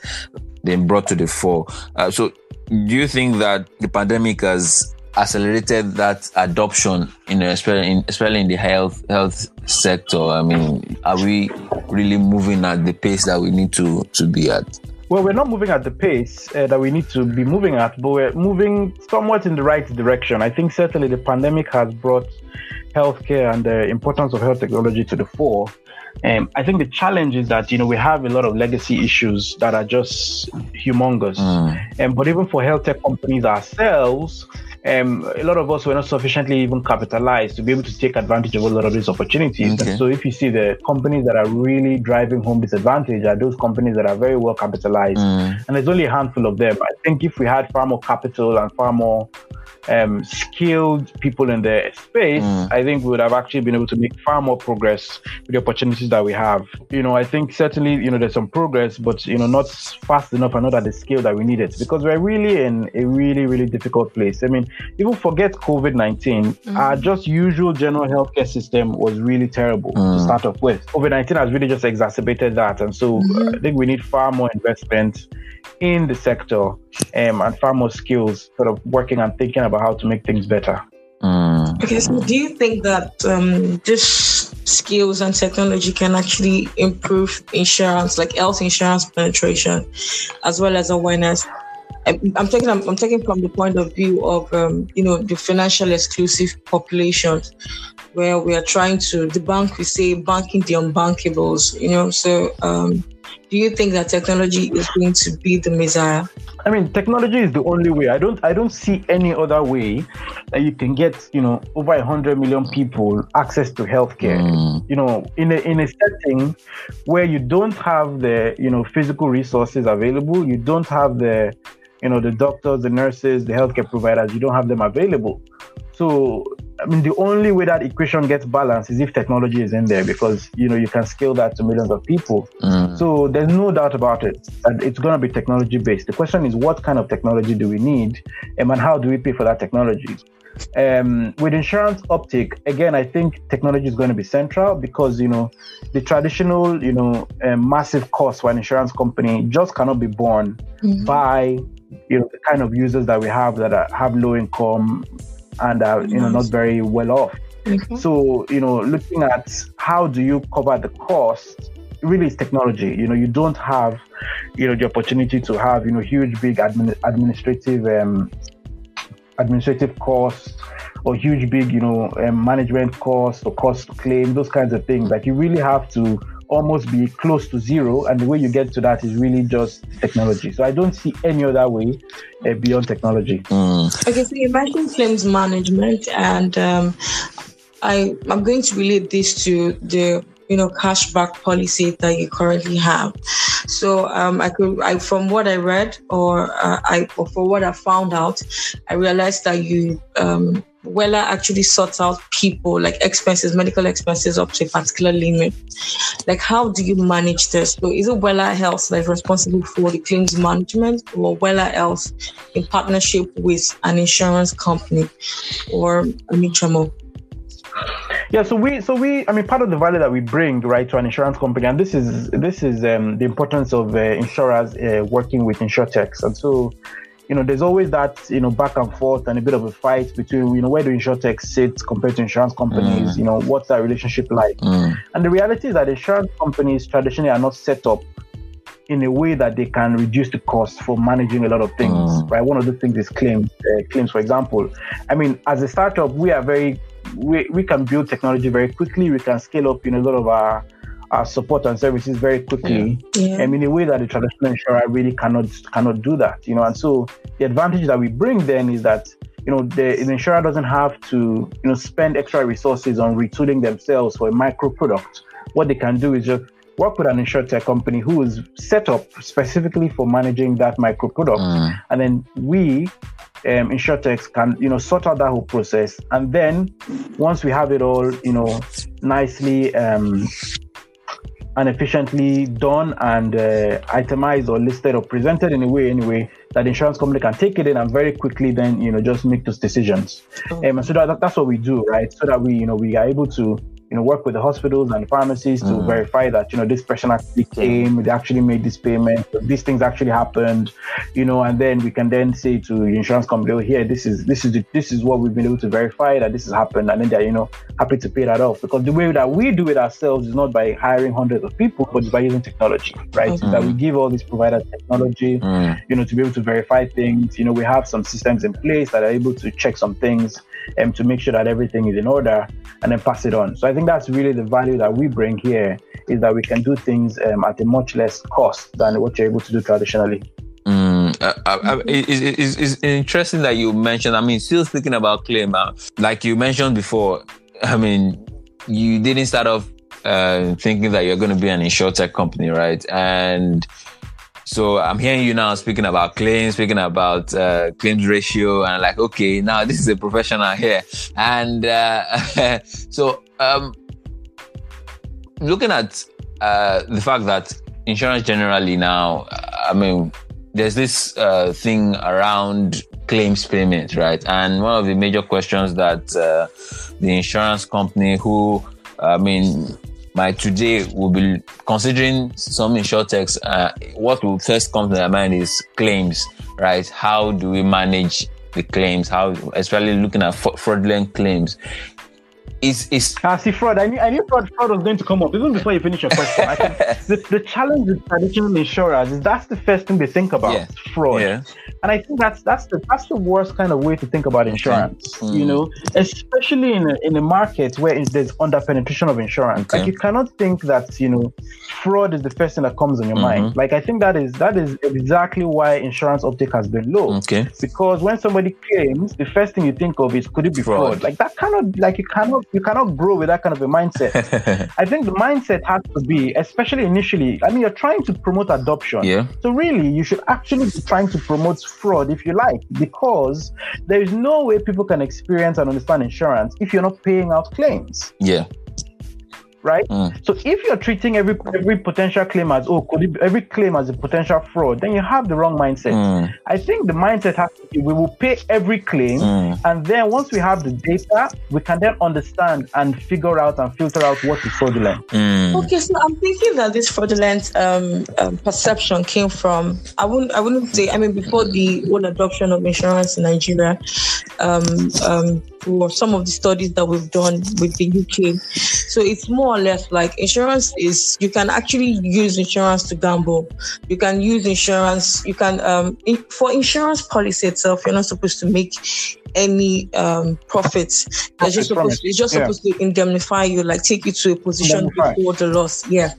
A: been brought to the fore. Uh, so, do you think that the pandemic has accelerated that adoption in especially in, especially in the health health sector? I mean, are we really moving at the pace that we need to to be at?
C: Well, we're not moving at the pace uh, that we need to be moving at, but we're moving somewhat in the right direction. I think certainly the pandemic has brought healthcare and the importance of health technology to the fore. Um, I think the challenge is that you know we have a lot of legacy issues that are just humongous.
A: Mm.
C: Um, but even for health tech companies ourselves, um, a lot of us were not sufficiently even capitalized to be able to take advantage of a lot of these opportunities.
A: Okay.
C: And so, if you see the companies that are really driving home this advantage, are those companies that are very well capitalized,
A: Mm.
C: and there's only a handful of them. I think if we had far more capital and far more um, skilled people in the space,
A: Mm.
C: I think we would have actually been able to make far more progress with the opportunities that we have. You know, I think certainly, you know, there's some progress, but, you know, not fast enough and not at the scale that we needed because we're really in a really, really difficult place. I mean, even forget COVID 19, our just usual general healthcare system was really terrible to
A: Mm.
C: start off with. COVID 19 has really just exacerbated that. And so I think we need far more investment in the sector um, and far more skills sort of working and thinking about how to make things better.
A: Mm.
B: Okay, so do you think that um, this skills and technology can actually improve insurance, like health insurance penetration, as well as awareness? I'm I'm taking I'm, I'm taking from the point of view of um, you know the financial exclusive populations, where we are trying to the bank we say banking the unbankables. You know, so um, do do you think that technology is going to be the messiah?
C: I mean, technology is the only way. I don't I don't see any other way that you can get, you know, over a hundred million people access to healthcare. Mm. You know, in a in a setting where you don't have the, you know, physical resources available, you don't have the, you know, the doctors, the nurses, the healthcare providers, you don't have them available. So I mean, the only way that equation gets balanced is if technology is in there because you know you can scale that to millions of people. Mm. So there's no doubt about it that it's going to be technology based. The question is, what kind of technology do we need, and how do we pay for that technology? Um, with insurance uptake, again, I think technology is going to be central because you know the traditional, you know, um, massive cost for an insurance company just cannot be borne mm-hmm. by you know the kind of users that we have that are, have low income and are you know not very well off. Mm-hmm. So you know, looking at how do you cover the cost really is technology. You know, you don't have, you know, the opportunity to have, you know, huge, big admin, administrative, um, administrative costs or huge, big, you know, um, management costs or cost to claim, those kinds of things. Like you really have to almost be close to zero. And the way you get to that is really just technology. So I don't see any other way uh, beyond technology.
B: Mm. Okay, so you mentioned claims management, and um, I I'm going to relate this to the you know cashback policy that you currently have. So um, I could, I from what I read or uh, I or for what I found out, I realized that you um, Wella actually sorts out people like expenses, medical expenses up to a particular limit. Like, how do you manage this? So, is it Wella Health that is responsible for the claims management, or Wella Health in partnership with an insurance company or a mutual?
C: Yeah, so we, so we, I mean, part of the value that we bring, right, to an insurance company, and this is this is um, the importance of uh, insurers uh, working with insurtechs, and so you know, there's always that, you know, back and forth and a bit of a fight between, you know, where do insurtech sit compared to insurance companies? Mm. You know, what's that relationship like? Mm. And the reality is that insurance companies traditionally are not set up in a way that they can reduce the cost for managing a lot of things, mm. right? One of the things is claims. Uh, claims, for example. I mean, as a startup, we are very, we, we can build technology very quickly. We can scale up, you know, a lot of our our support and services very quickly yeah. Yeah. in a way that the traditional insurer really cannot cannot do that you know and so the advantage that we bring then is that you know the, the insurer doesn't have to you know spend extra resources on retooling themselves for a micro product what they can do is just work with an insurtech company who is set up specifically for managing that micro product mm. and then we um, insurtechs can you know sort out that whole process. And then once we have it all you know nicely um, and efficiently done and uh, itemized or listed or presented in a way anyway that insurance company can take it in and very quickly then you know just make those decisions. Oh. um, and so that, that's what we do right? So that we you know we are able to you know, work with the hospitals and pharmacies to mm. verify that, you know, this person actually came, they actually made this payment, these things actually happened, you know, and then we can then say to the insurance company, oh, here, this is this is the, this is what we've been able to verify that this has happened, and then they're, you know, happy to pay that off. Because the way that we do it ourselves is not by hiring hundreds of people, but by using technology, right? Mm. So that we give all these providers technology, mm. you know, to be able to verify things. You know, we have some systems in place that are able to check some things um, to make sure that everything is in order and then pass it on. So I think that's really the value that we bring here is that we can do things um, at a much less cost than what you're able to do traditionally.
A: Mm, uh, uh, uh it's, it's, interesting that you mentioned. I mean, still speaking about claim, like you mentioned before. I mean, you didn't start off thinking that you're going to be an insurtech company, right? And so I'm hearing you now speaking about claims, speaking about uh, claims ratio, and like, okay, now this is a professional here. And uh, so, um, looking at uh, the fact that insurance generally now, I mean, there's this uh, thing around claims payment, right? And one of the major questions that uh, the insurance company who, I mean, my today we'll be considering some insurtechs. Uh, what will first come to my mind is claims, right? How do we manage the claims? How, especially looking at fraudulent claims. Is is
C: Ah, see, fraud. I knew, I knew fraud, fraud was going to come up even before you finish your question. I think the, the challenge with traditional insurers is that's the first thing they think about
A: Yeah.
C: fraud.
A: yeah
C: And I think that's that's the that's the worst kind of way to think about insurance.
A: Mm.
C: You know, especially in a, in a market where there's under penetration of insurance.
A: Okay.
C: Like you cannot think that you know fraud is the first thing that comes on your
A: Mhm.
C: mind. Like I think that is that is exactly why insurance uptake has been low.
A: okay
C: Because when somebody claims, the first thing you think of is could it be
A: Fraud.
C: fraud? Like that cannot like you cannot you cannot grow with that kind of a mindset. I think the mindset has to be, especially initially. I mean, you're trying to promote adoption.
A: yeah
C: So really, you should actually be trying to promote fraud if you like, because there is no way people can experience and understand insurance if you're not paying out claims,
A: yeah
C: right?
A: Mm.
C: So if you're treating every every potential claim as oh, could it, be- every claim as a potential fraud, then you have the wrong mindset.
A: Mm.
C: I think the mindset has to be we will pay every claim,
A: Mm.
C: and then once we have the data, we can then understand and figure out and filter out what is fraudulent.
A: Mm.
B: Okay, so I'm thinking that this fraudulent um, um, perception came from I wouldn't I wouldn't say I mean before the whole adoption of insurance in Nigeria, um, for some of the studies that we've done with the UK, so it's more or less like insurance is you can actually use insurance to gamble. You can use insurance. You can um, in, for insurance policy itself, you're not supposed to make any um, profits. You're just supposed it's just
C: Yeah.
B: supposed to indemnify you, like take you to a position
C: Indemnify.
B: before the loss. Yeah.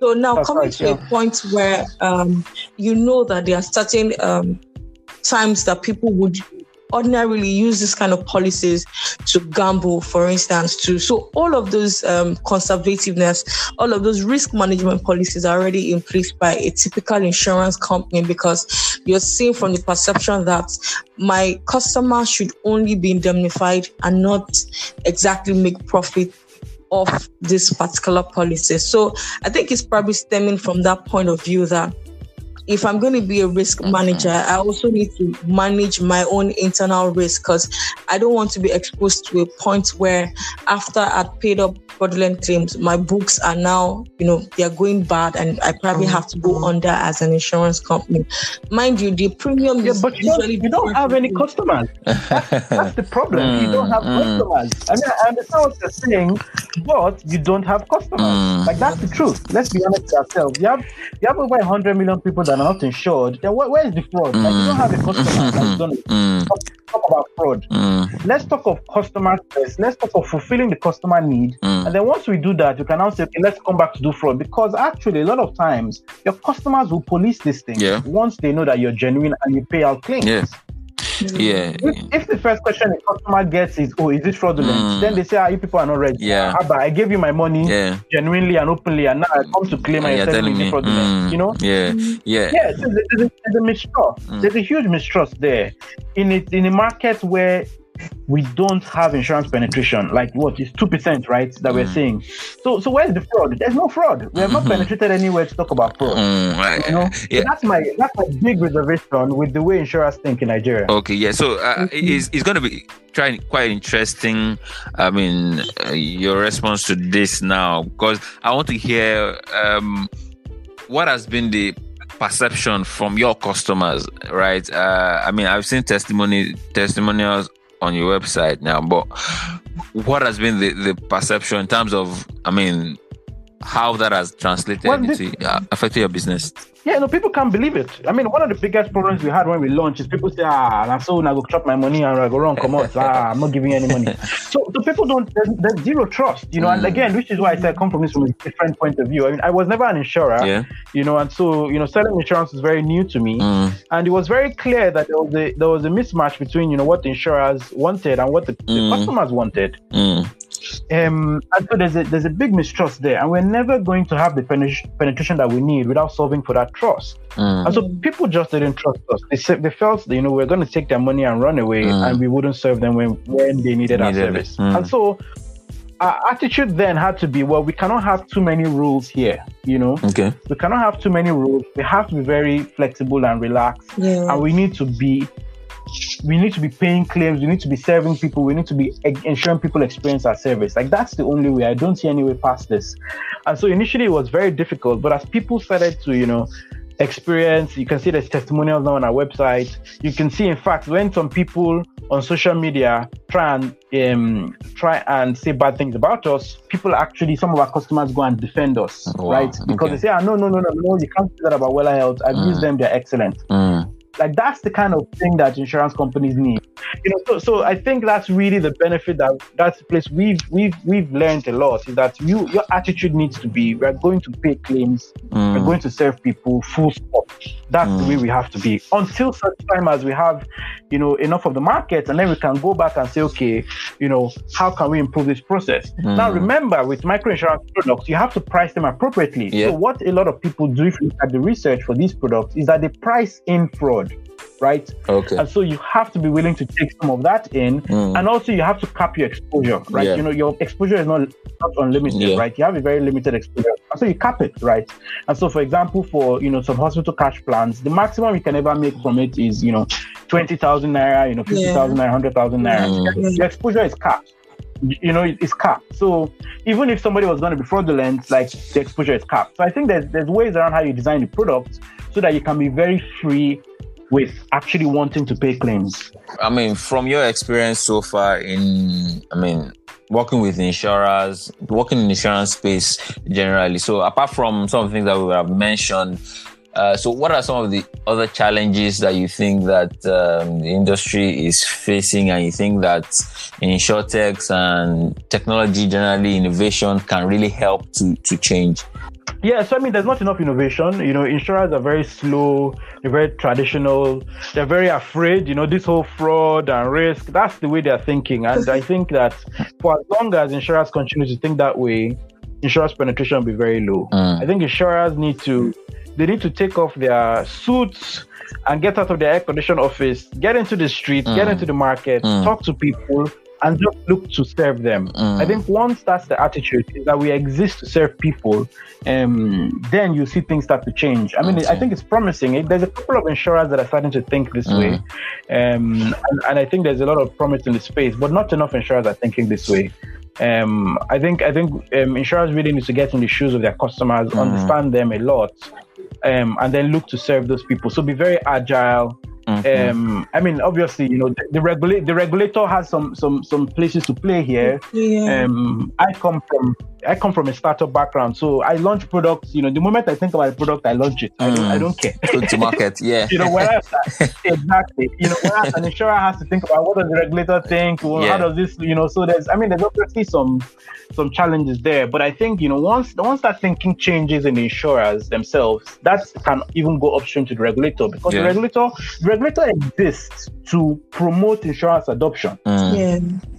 B: So now
C: That's
B: coming
C: right,
B: to
C: yeah.
B: a point where um, you know that there are certain um, times that people would ordinarily use this kind of policies to gamble, for instance, too. So all of those um, conservativeness, all of those risk management policies are already in place by a typical insurance company because you're seeing from the perception that my customer should only be indemnified and not exactly make profit of this particular policy. So I think it's probably stemming from that point of view that if I'm going to be a risk manager, I also need to manage my own internal risk because I don't want to be exposed to a point where after I've paid up fraudulent claims, my books are now, you know, they're going bad and I probably have to go under as an insurance company. Mind you, the premium
C: Yeah,
B: is
C: but you don't, you don't have any customers. That's the problem. you don't have
A: Mm,
C: customers. I mean, I understand what you're saying, but you don't have customers.
A: Mm.
C: Like that's the truth. Let's be honest with ourselves. You have you have over hundred million people that are not insured. Then where, where is the fraud? Like you don't have a customer. Like, don't
A: Mm.
C: talk, talk about fraud.
A: Mm.
C: Let's talk of customer first. Let's talk of fulfilling the customer need.
A: Mm.
C: And then once we do that, you can now say, okay, let's come back to do fraud. Because actually, a lot of times, your customers will police this thing
A: Yeah.
C: once they know that you're genuine and you pay out claims.
A: Yeah. Yeah.
C: If, if the first question the customer gets is, "Oh, is this fraudulent?"
A: Mm.
C: Then they say, "Ah, you people are not ready."
A: Yeah.
C: Ah, but I gave you my money
A: Yeah.
C: genuinely and openly, and now I come to claim and
A: you're
C: you're telling
A: telling
C: me
A: me.
C: it's fraudulent.
A: Mm.
C: You know?
A: Yeah. Yeah.
C: Yeah, there's, there's, a, there's a mistrust.
A: Mm.
C: There's a huge mistrust there in it in a market where we don't have insurance penetration. Like what is two percent, right? That we're
A: Mm.
C: seeing. So so where's the fraud? There's no fraud. We have not
A: Mhm.
C: penetrated anywhere to talk about fraud.
A: Mm, right.
C: You know,
A: Yeah.
C: so that's my that's my big reservation with the way insurers think in Nigeria.
A: Okay, yeah. So uh, it's, it's going to be trying quite interesting. I mean, uh, your response to this now, because I want to hear um, what has been the perception from your customers, right? Uh, I mean, I've seen testimony testimonials on your website now, but what has been the, the perception in terms of, I mean, how that has translated
C: Well, this-
A: into uh, affected your business?
C: Yeah, no, people can't believe it. I mean, one of the biggest problems we had when we launched is people say, ah, and I'm so I go chop my money and I go wrong, come out. Ah, I'm not giving you any money. so, so people don't, there's, there's zero trust, you know, and
A: Mm.
C: again, which is why I said I come from this from a different point of view. I mean, I was never an insurer,
A: Yeah.
C: you know, and so, you know, selling insurance is very new to me.
A: Mm,
C: And it was very clear that there was a, there was a mismatch between, you know, what the insurers wanted and what the, the
A: Mm.
C: customers wanted.
A: mm,
C: Um, and so there's a there's a big mistrust there, and we're never going to have the penet- penetration that we need without solving for that trust.
A: mm,
C: And so people just didn't trust us. They said they felt that, you know we're going to take their money and run away,
A: Mm.
C: and we wouldn't serve them when when they needed, our
A: Needed it.
C: service.
A: Mm.
C: And so our attitude then had to be, well, we cannot have too many rules here. You know,
A: okay.
C: we cannot have too many rules. We have to be very flexible and relaxed,
B: Yeah.
C: and we need to be. We need to be paying claims. We need to be serving people. We need to be ensuring people experience our service. Like that's the only way. I don't see any way past this. And so initially it was very difficult, but as people started to, you know, experience. You can see there's testimonials now on our website. You can see, in fact, when some people on social media try and um, try and say bad things about us, people actually, some of our customers go and defend us, wow. right? Because okay. they say, ah, no, no, no, no, no, you can't say that about Wella Health. I've mm. used them, they're excellent. Mm. Like that's the kind of thing that insurance companies need. You know, so, so I think that's really the benefit that that's the place we've we've we've learned a lot is that you your attitude needs to be we're going to pay claims, mm. we're going to serve people full stop. That's mm. the way we have to be until such time as we have, you know, enough of the market and then we can go back and say, okay, you know, how can we improve this process? Mm. Now remember with micro insurance products, you have to price them appropriately. So what a lot of people do if you look at the research for these products is that they price in fraud right?
A: Okay.
C: And so you have to be willing to take some of that in, mm. and also you have to cap your exposure, right? Yeah. You know, your exposure is not not unlimited, yeah. right? You have a very limited exposure, and so you cap it, right? And so, for example, for you know some hospital cash plans, the maximum you can ever make from it is you know twenty thousand naira, you know fifty thousand yeah. naira, hundred thousand naira. Mm. Your exposure is capped you know, it's capped. So even if somebody was going to be fraudulent, like the exposure is capped. So I think there's there's ways around how you design the product so that you can be very free with actually wanting to pay claims?
A: I mean, from your experience so far in, I mean, working with insurers, working in insurance space generally. So apart from some of the things that we have mentioned, uh, so what are some of the other challenges that you think that um, the industry is facing and you think that insurtechs and technology generally innovation can really help to, to change?
C: Yeah, so I mean, there's not enough innovation. You know, insurers are very slow, they're very traditional, they're very afraid. You know, this whole fraud and risk, that's the way they're thinking. And I think that for as long as insurers continue to think that way, insurance penetration will be very low. Mm. I think insurers need to they need to take off their suits and get out of their air conditioned office, get into the street, mm. get into the market, mm. talk to people, and just look to serve them. Mm. I think once that's the attitude is that we exist to serve people, um, then you see things start to change. I mean, okay. I think it's promising. There's a couple of insurers that are starting to think this mm. way, um, and, and, I think there's a lot of promise in the space, but not enough insurers are thinking this way. Um, I think I think um, insurers really need to get in the shoes of their customers, mm. understand them a lot, um, and then look to serve those people. So be very agile Mm-hmm. Um, I mean, obviously, you know, the, the regulator the regulator has some some some places to play here. Yeah. Um, I come from I come from a startup background, so I launch products. You know, the moment I think about a product, I launch it. I, don't, I don't care.
A: Go to market, yeah.
C: you know, whereas exactly, you know, whereas an insurer has to think about what does the regulator think, well, yeah. how does this, you know. So there's, I mean, there's obviously some some challenges there, but I think you know, once once that thinking changes in the insurers themselves, that can even go upstream to the regulator because yeah. the regulator, the regulator exists to promote insurance adoption.
B: Mm. Yeah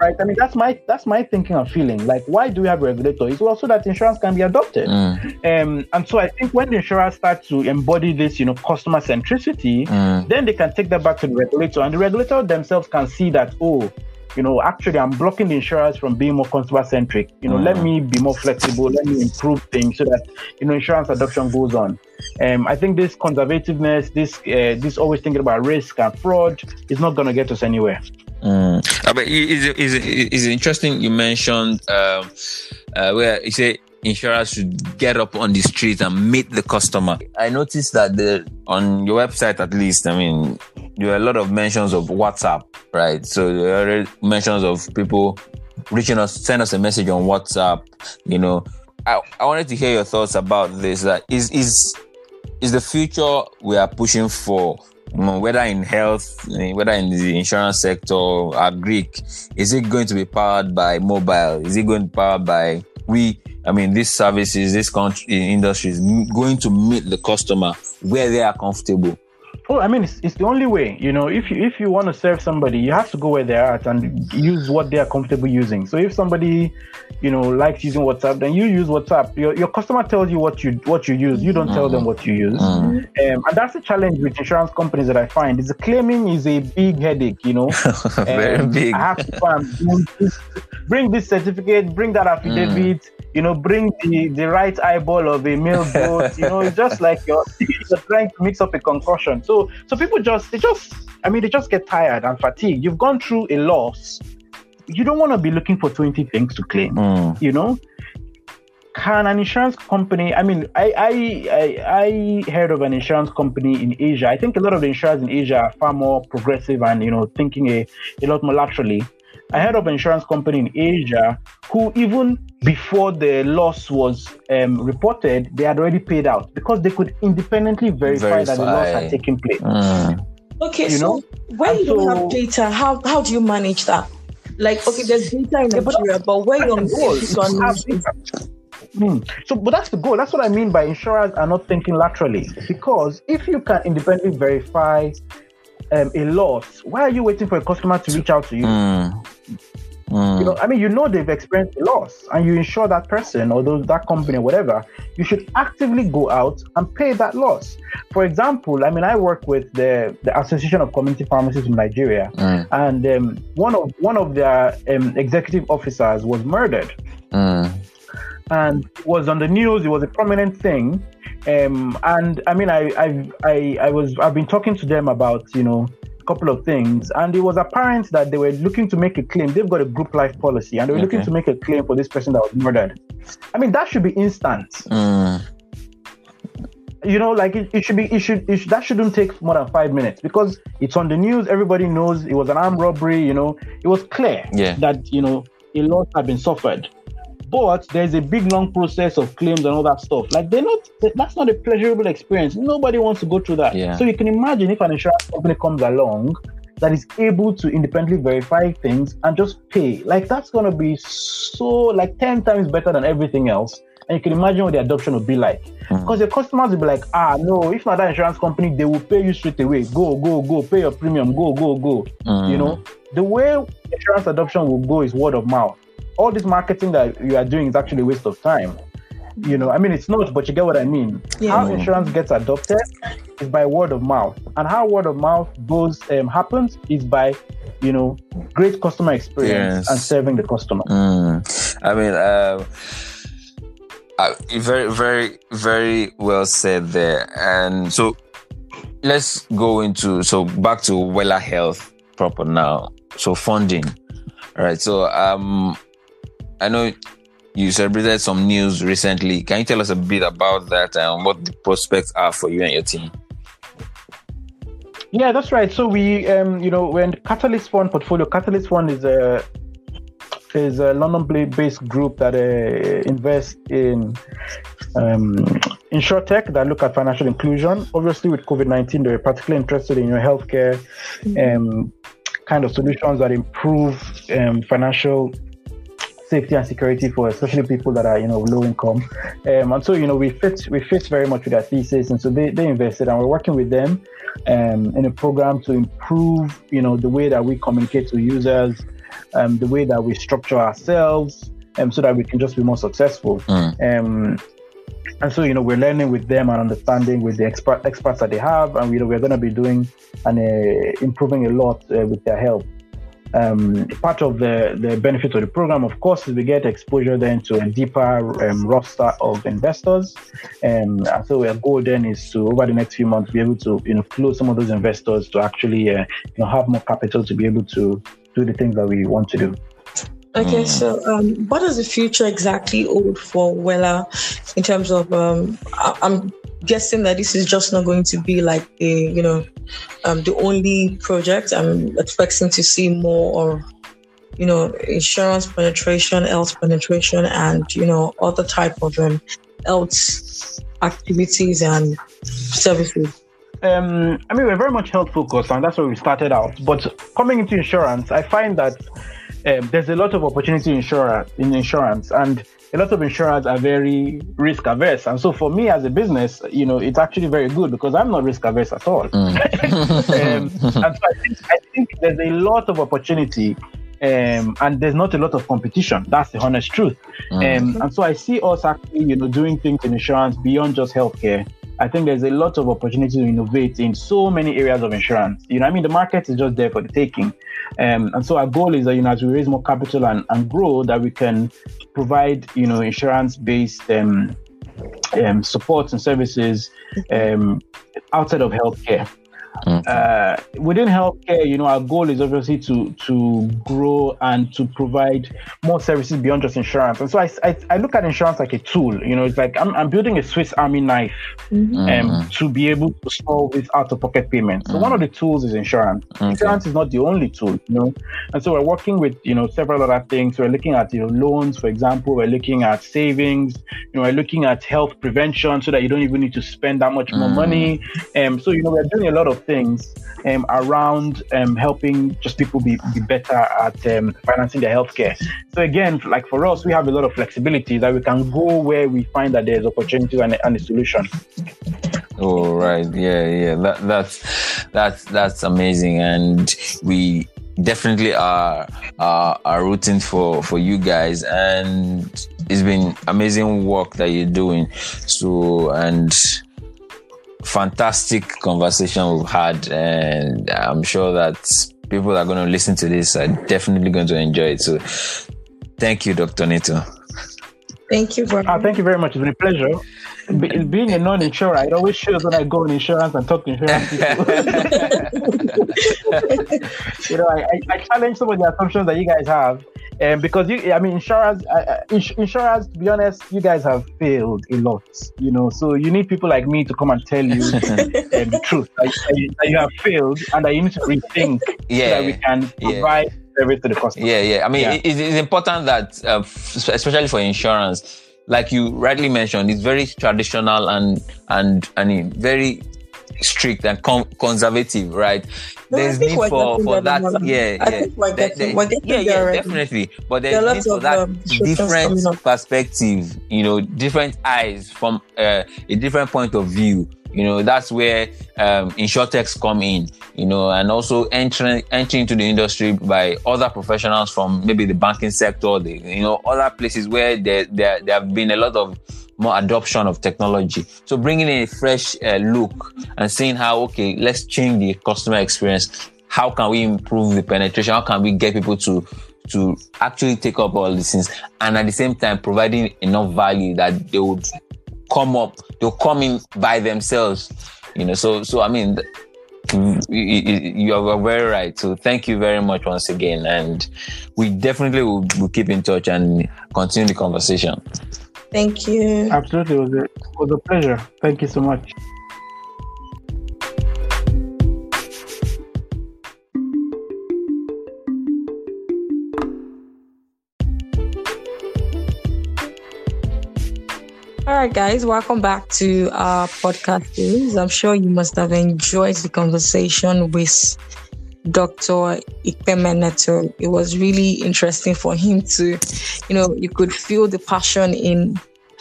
C: right? I mean, that's my that's my thinking and feeling. Like, why do we have regulators? Well, so that insurance can be adopted. Mm. Um, and so I think when the insurers start to embody this, you know, customer centricity, mm. then they can take that back to the regulator, and the regulator themselves can see that, oh, you know, actually, I'm blocking the insurers from being more consumer centric. You know, mm. let me be more flexible. Let me improve things so that you know insurance adoption goes on. Um, I think this conservativeness, this uh, this always thinking about risk and fraud, is not going to get us anywhere.
A: Mm. Uh, but is is interesting. You mentioned um, uh, where you say insurers should get up on the street and meet the customer. I noticed that the on your website, at least, I mean, there are a lot of mentions of WhatsApp, right? So there are mentions of people reaching us, send us a message on WhatsApp. You know, I, I wanted to hear your thoughts about this. That is is is the future we are pushing for whether in health, eh, whether in the insurance sector or Greek, is it going to be powered by mobile? Is it going to be powered by we? I mean, these services, this country industry is going to meet the customer where they are comfortable.
C: Oh, I mean, it's, it's the only way. You know, if you if you want to serve somebody, you have to go where they're at and use what they are comfortable using. So if somebody, you know, likes using WhatsApp, then you use WhatsApp. Your, your customer tells you what you what you use. You don't mm-hmm. tell them what you use, mm-hmm. um, and that's the challenge with insurance companies that I find. Is the claiming is a big headache. You know,
A: very um, big.
C: I have to this, bring this certificate, bring that affidavit. Mm you know, bring the, the right eyeball of a male goat. you know, it's just like you're, trying to mix up a concussion. So so people just they just I mean they just get tired and fatigued. You've gone through a loss. You don't want to be looking for 20 things to claim. Mm. You know? can an insurance company? I mean, I, I, I I heard of an insurance company in Asia. I think a lot of the insurers in Asia are far more progressive and you know thinking a, a lot more laterally. I heard of an insurance company in Asia who, even before the loss was um, reported, they had already paid out because they could independently verify, verify. that the loss had taken place.
B: Mm. Okay, you so know? when and you so, have data, how, how do you manage that? Like, okay, there's data in Nigeria, but, but where you're on
C: Hmm. So, but that's the goal. That's what I mean by insurers are not thinking laterally. Because if you can independently verify um, a loss, why are you waiting for a customer to reach out to you? Mm. Mm. You know, I mean, you know they've experienced a loss, and you insure that person or those, that company or whatever. You should actively go out and pay that loss. For example, I mean, I work with the, the Association of Community Pharmacists in Nigeria, mm. and um, one of one of their um, executive officers was murdered, mm. and was on the news. It was a prominent thing, um, and I mean, I, I, I, I was, I've been talking to them about, you know, couple of things, and it was apparent that they were looking to make a claim. They've got a group life policy, and they were okay. looking to make a claim for this person that was murdered. I mean, that should be instant. Mm. You know, like it, it should be, it should, it should, that shouldn't take more than five minutes because it's on the news. Everybody knows it was an armed robbery. You know, it was clear yeah. that you know a loss had been suffered but there's a big long process of claims and all that stuff. Like they're not that's not a pleasurable experience. Nobody wants to go through that. Yeah. So you can imagine if an insurance company comes along that is able to independently verify things and just pay. Like that's gonna be so like 10 times better than everything else. And you can imagine what the adoption will be like. Mm. Because your customers will be like, ah, no, if not that insurance company, they will pay you straight away. Go, go, go, pay your premium, go, go, go. Mm. You know, the way insurance adoption will go is word of mouth all this marketing that you are doing is actually a waste of time. You know, I mean, it's not, but you get what I mean. Yeah. How insurance gets adopted is by word of mouth, and how word of mouth goes um, happens is by, you know, great customer experience yes. and serving the customer.
A: Mm. I mean, uh, uh, very, very, very well said there. And so, let's go into so back to Wella Health proper now. So funding, all right. So um, I know you celebrated some news recently. Can you tell us a bit about that and what the prospects are for you and your team?
C: Yeah, that's right. So we, um, you know, when Catalyst Fund portfolio, Catalyst Fund is a is a London-based group that uh, invests in um, insurtech that look at financial inclusion. Obviously, with COVID nineteen, they're particularly interested in your healthcare um, kind of solutions that improve um, financial safety and security for especially people that are you know low income. Um, and so you know we fit we fit very much with their thesis. And so they, they invested and we're working with them um, in a program to improve you know the way that we communicate to users um, the way that we structure ourselves um, so that we can just be more successful. Mm. um, and so you know we're learning with them and understanding with the expert experts that they have. And you know we're going to be doing and uh, improving a lot uh, with their help um, part of the, the benefit of the program, of course, is we get exposure then to a deeper um, roster of investors. Um, and so our goal then is to, over the next few months, be able to, you know, close some of those investors to actually, uh, you know, have more capital to be able to do the things that we want to do.
B: Okay, so um, what does the future exactly hold for Wella in terms of? Um, I- am guessing that this is just not going to be like the you know um, the only project. I'm expecting to see more of you know insurance penetration, health penetration, and you know other type of um, health activities and services.
C: Um, I mean, we're very much health focused, and that's where we started out. But coming into insurance, I find that um, there's a lot of opportunity in insurance, in insurance, and a lot of insurers are very risk averse. And so for me as a business, you know, it's actually very good because I'm not risk averse at all. Mm. um, and so I think, I think there's a lot of opportunity um, and there's not a lot of competition. That's the honest truth. Mm. Um, and so I see us actually, you know, doing things in insurance beyond just healthcare. I think there's a lot of opportunity to innovate in so many areas of insurance. You know, I mean, the market is just there for the taking. Um, and so our goal is that, you know, as we raise more capital and, and grow, that we can provide, you know, insurance-based um, um, support and services um, outside of healthcare. Uh, within healthcare, you know, our goal is obviously to to grow and to provide more services beyond just insurance. And so I, I, I look at insurance like a tool. You know, it's like I'm, I'm building a Swiss Army knife mm-hmm. um, mm-hmm. to be able to solve this out of pocket payment. So mm-hmm. one of the tools is insurance. Okay. Insurance is not the only tool, you know. And so we're working with you know several other things. We're looking at you know loans, for example. We're looking at savings. You know, we're looking at health prevention so that you don't even need to spend that much more mm. money. Um, so you know, we're doing a lot of things um, around um, helping just people be, be better at um, financing their healthcare. So again, like for us, we have a lot of flexibility that we can go where we find that there's opportunities and, and a solution.
A: Oh right, yeah, yeah. That that's that's that's amazing, and we definitely are are, are rooting for for you guys and it's been amazing work that you're doing so and fantastic conversation we've had, and I'm sure that people that are going to listen to this are definitely going to enjoy it. So, thank you, Dr. Neto.
B: Thank you.
C: Uh, thank you very much. It's been a pleasure. Be, being a non-insurer, it always shows when I go on insurance and talk to insurance people. you know, I, I, I challenge some of the assumptions that you guys have um, because you, I mean, insurers, uh, ins-. To be honest, you guys have failed a lot. You know, so you need people like me to come and tell you um, the truth that, that, you, have failed and that you need to rethink yeah, so that we can provide yeah. service to the customer.
A: Yeah, yeah. I mean, yeah. It, it's important that, uh, especially for insurance, like you rightly mentioned, it's very traditional and and and very strict and com- conservative, right?
B: No, there's need for, for that.
A: Yeah, I yeah. yeah, yeah, definitely. But there's there need for that um, different perspective, you know, different eyes from uh, a different point of view. You know, that's where um, insurtechs come in, you know, and also entering entering into the industry by other professionals from maybe the banking sector, the, you know, other places where there, there, there have been a lot of more adoption of technology. So bringing in a fresh uh, look and seeing how, okay, let's change the customer experience. How can we improve the penetration? How can we get people to to actually take up all these things and at the same time providing enough value that they would come up, they'll come in by themselves. You know, so so I mean you, are very right. So thank you very much once again, and we definitely will keep in touch and continue the conversation.
B: Thank you.
C: Absolutely. It was a, it was a pleasure. Thank you so much.
B: All right, guys, welcome back to our podcast series. I'm sure you must have enjoyed the conversation with Dr. Ikpeme Neto. Um, it was really interesting for him to, you know, you could feel the passion in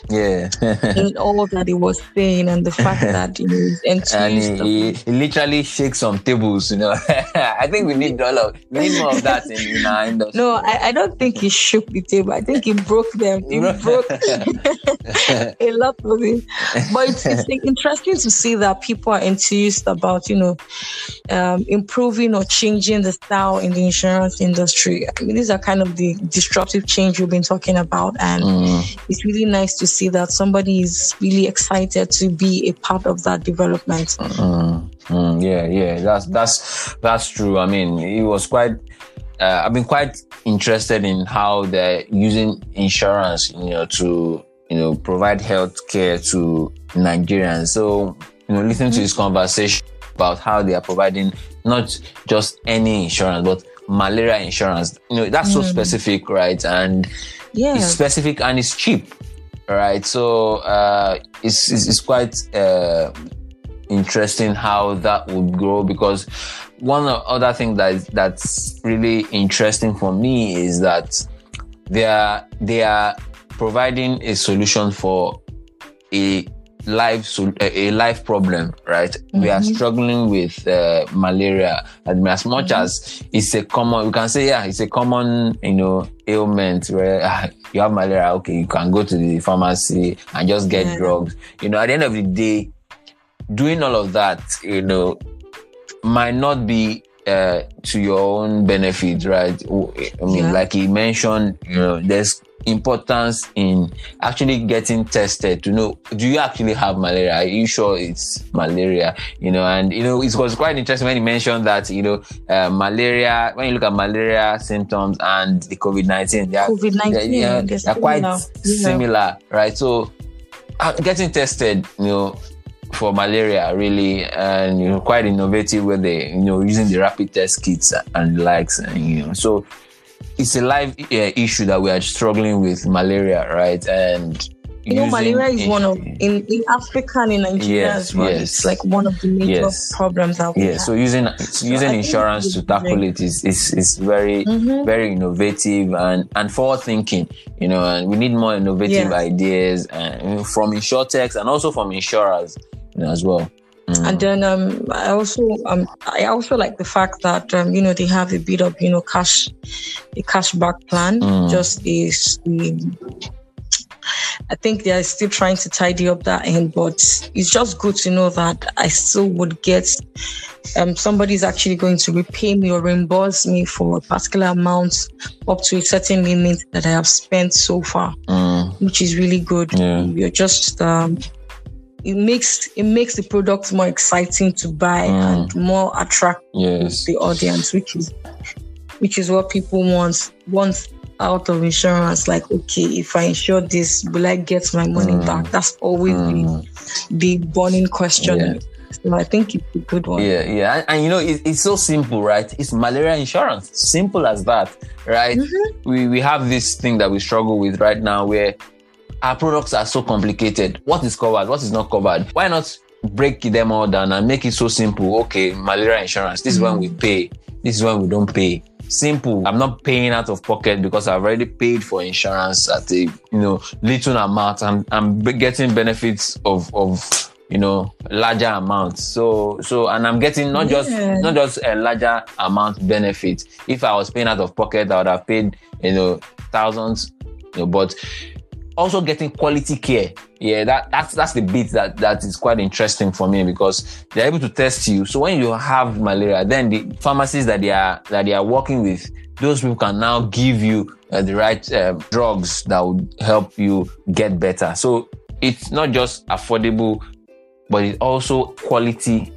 A: yeah.
B: In all that he was saying and the fact that you know
A: and he, he, he, literally shakes some tables you know. I think we need all of we need more of that in, in our industry.
B: No I, I don't think he shook the table. I think he broke them. He broke a lot of it. But it's, it's interesting to see that people are enthused about you know um, improving or changing the style in the insurance industry. I mean these are kind of the disruptive change we've been talking about. And mm. it's really nice to see that somebody is really excited to be a part of that development.
A: Mm, mm, yeah, yeah, that's that's that's true. I mean, it was quite. Uh, I've been quite interested in how they're using insurance, you know, to you know provide health care to Nigerians. So you know, listening to this conversation about how they are providing not just any insurance, but malaria insurance. You know, that's so mm. specific, right? And yeah. it's specific and it's cheap. Right. So uh, it's, it's, it's quite uh, interesting how that would grow because one other thing that that's really interesting for me is that they are they are providing a solution for a life a life problem right mm-hmm. we are mm-hmm. struggling with uh, malaria and as much mm-hmm. as it's a common we can say yeah it's a common you know ailment where uh, you have malaria okay you can go to the pharmacy and just get yeah. drugs you know at the end of the day doing all of that you know might not be uh, to your own benefit, right? I mean, yeah. like he mentioned, you know, there's importance in actually getting tested to know do you actually have malaria? Are you sure it's malaria? You know and you know it was quite interesting when he mentioned that you know uh, malaria when you look at malaria symptoms and the covid-19
B: they're, COVID-19,
A: they're, they're, they're quite similar right? So uh, getting tested you know for malaria really and you know quite innovative with the you know using the rapid test kits and likes and you know. So it's a live uh, issue that we are struggling with malaria, right? And
B: you know, malaria is one of in, in Africa and in Nigeria yes, as well. Yes. It's like one of the major yes. problems
A: yeah. Have. So using so using insurance to tackle it is is, is very mm-hmm. very innovative and and forward thinking. You know, and we need more innovative ideas and from insurtechs and also from insurers you know, as well.
B: Mm. And then um, I also um, I also like the fact that um, you know they have a bit of you know cash a cashback plan. Mm. Just is I think they are still trying to tidy up that end, but it's just good to know that I still would get um, somebody's actually going to repay me or reimburse me for a particular amount up to a certain limit that I have spent so far, mm. which is really good. Yeah. You're just um, it makes it makes the product more exciting to buy mm. and more attractive yes. to the audience, which is which is what people want want out of insurance. Like, okay, if I insure this, will I get my money mm. back? That's always mm. the, the burning question. Yeah. So I think it's a good one.
A: Yeah, yeah, and, and you know it, it's so simple, right? It's malaria insurance, simple as that, right? Mm-hmm. We we have this thing that we struggle with right now, where our products are so complicated. What is covered? What is not covered? Why not break them all down and make it so simple? Okay, malaria insurance. This is when we mm. pay. This is when we don't pay. Simple. I'm not paying out of pocket because I've already paid for insurance at a you know little amount. I'm I'm getting benefits of of you know larger amounts so so and i'm getting not just not just a larger amount benefit if i was paying out of pocket i would have paid you know thousands you know, but also getting quality care. Yeah, that, that's that's the bit that that is quite interesting for me because they're able to test you. So when you have malaria, then the pharmacies that they are that they are working with, those people can now give you uh, the right uh, drugs that would help you get better. So it's not just affordable, but it's also quality,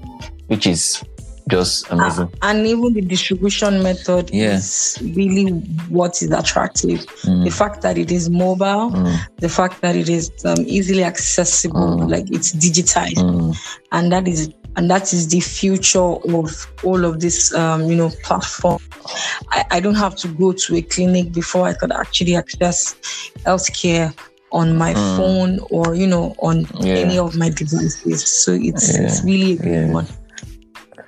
A: which is just amazing.
B: Uh, and even the distribution method yeah. is really what is attractive. Mm. The fact that it is mobile, mm. the fact that it is um, easily accessible, mm. like it's digitized, mm. and that is and that is the future of all of this, um, you know, platform. I, I don't have to go to a clinic before I could actually access healthcare on my mm. phone or you know on yeah. any of my devices. So it's yeah. it's really a good one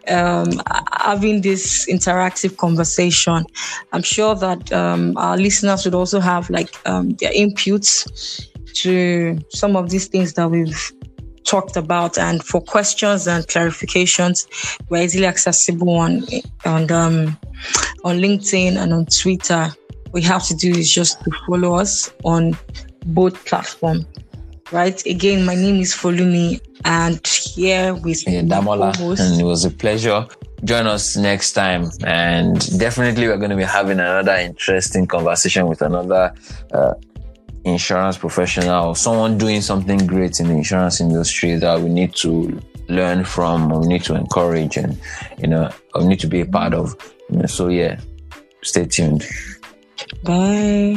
B: um, having this interactive conversation. I'm sure that um, our listeners would also have like um, their inputs to some of these things that we've talked about. And for questions and clarifications, we're easily accessible on on um, on LinkedIn and on Twitter. What you have to do is just to follow us on both platforms. Right. Again, my name is Folumi and here with
A: yeah, Damola. And it was a pleasure. Join us next time. And definitely, we're going to be having another interesting conversation with another uh, insurance professional, or someone doing something great in the insurance industry that we need to learn from, we need to encourage, and you know, we need to be a part of. You know, so, yeah, stay tuned.
B: Bye.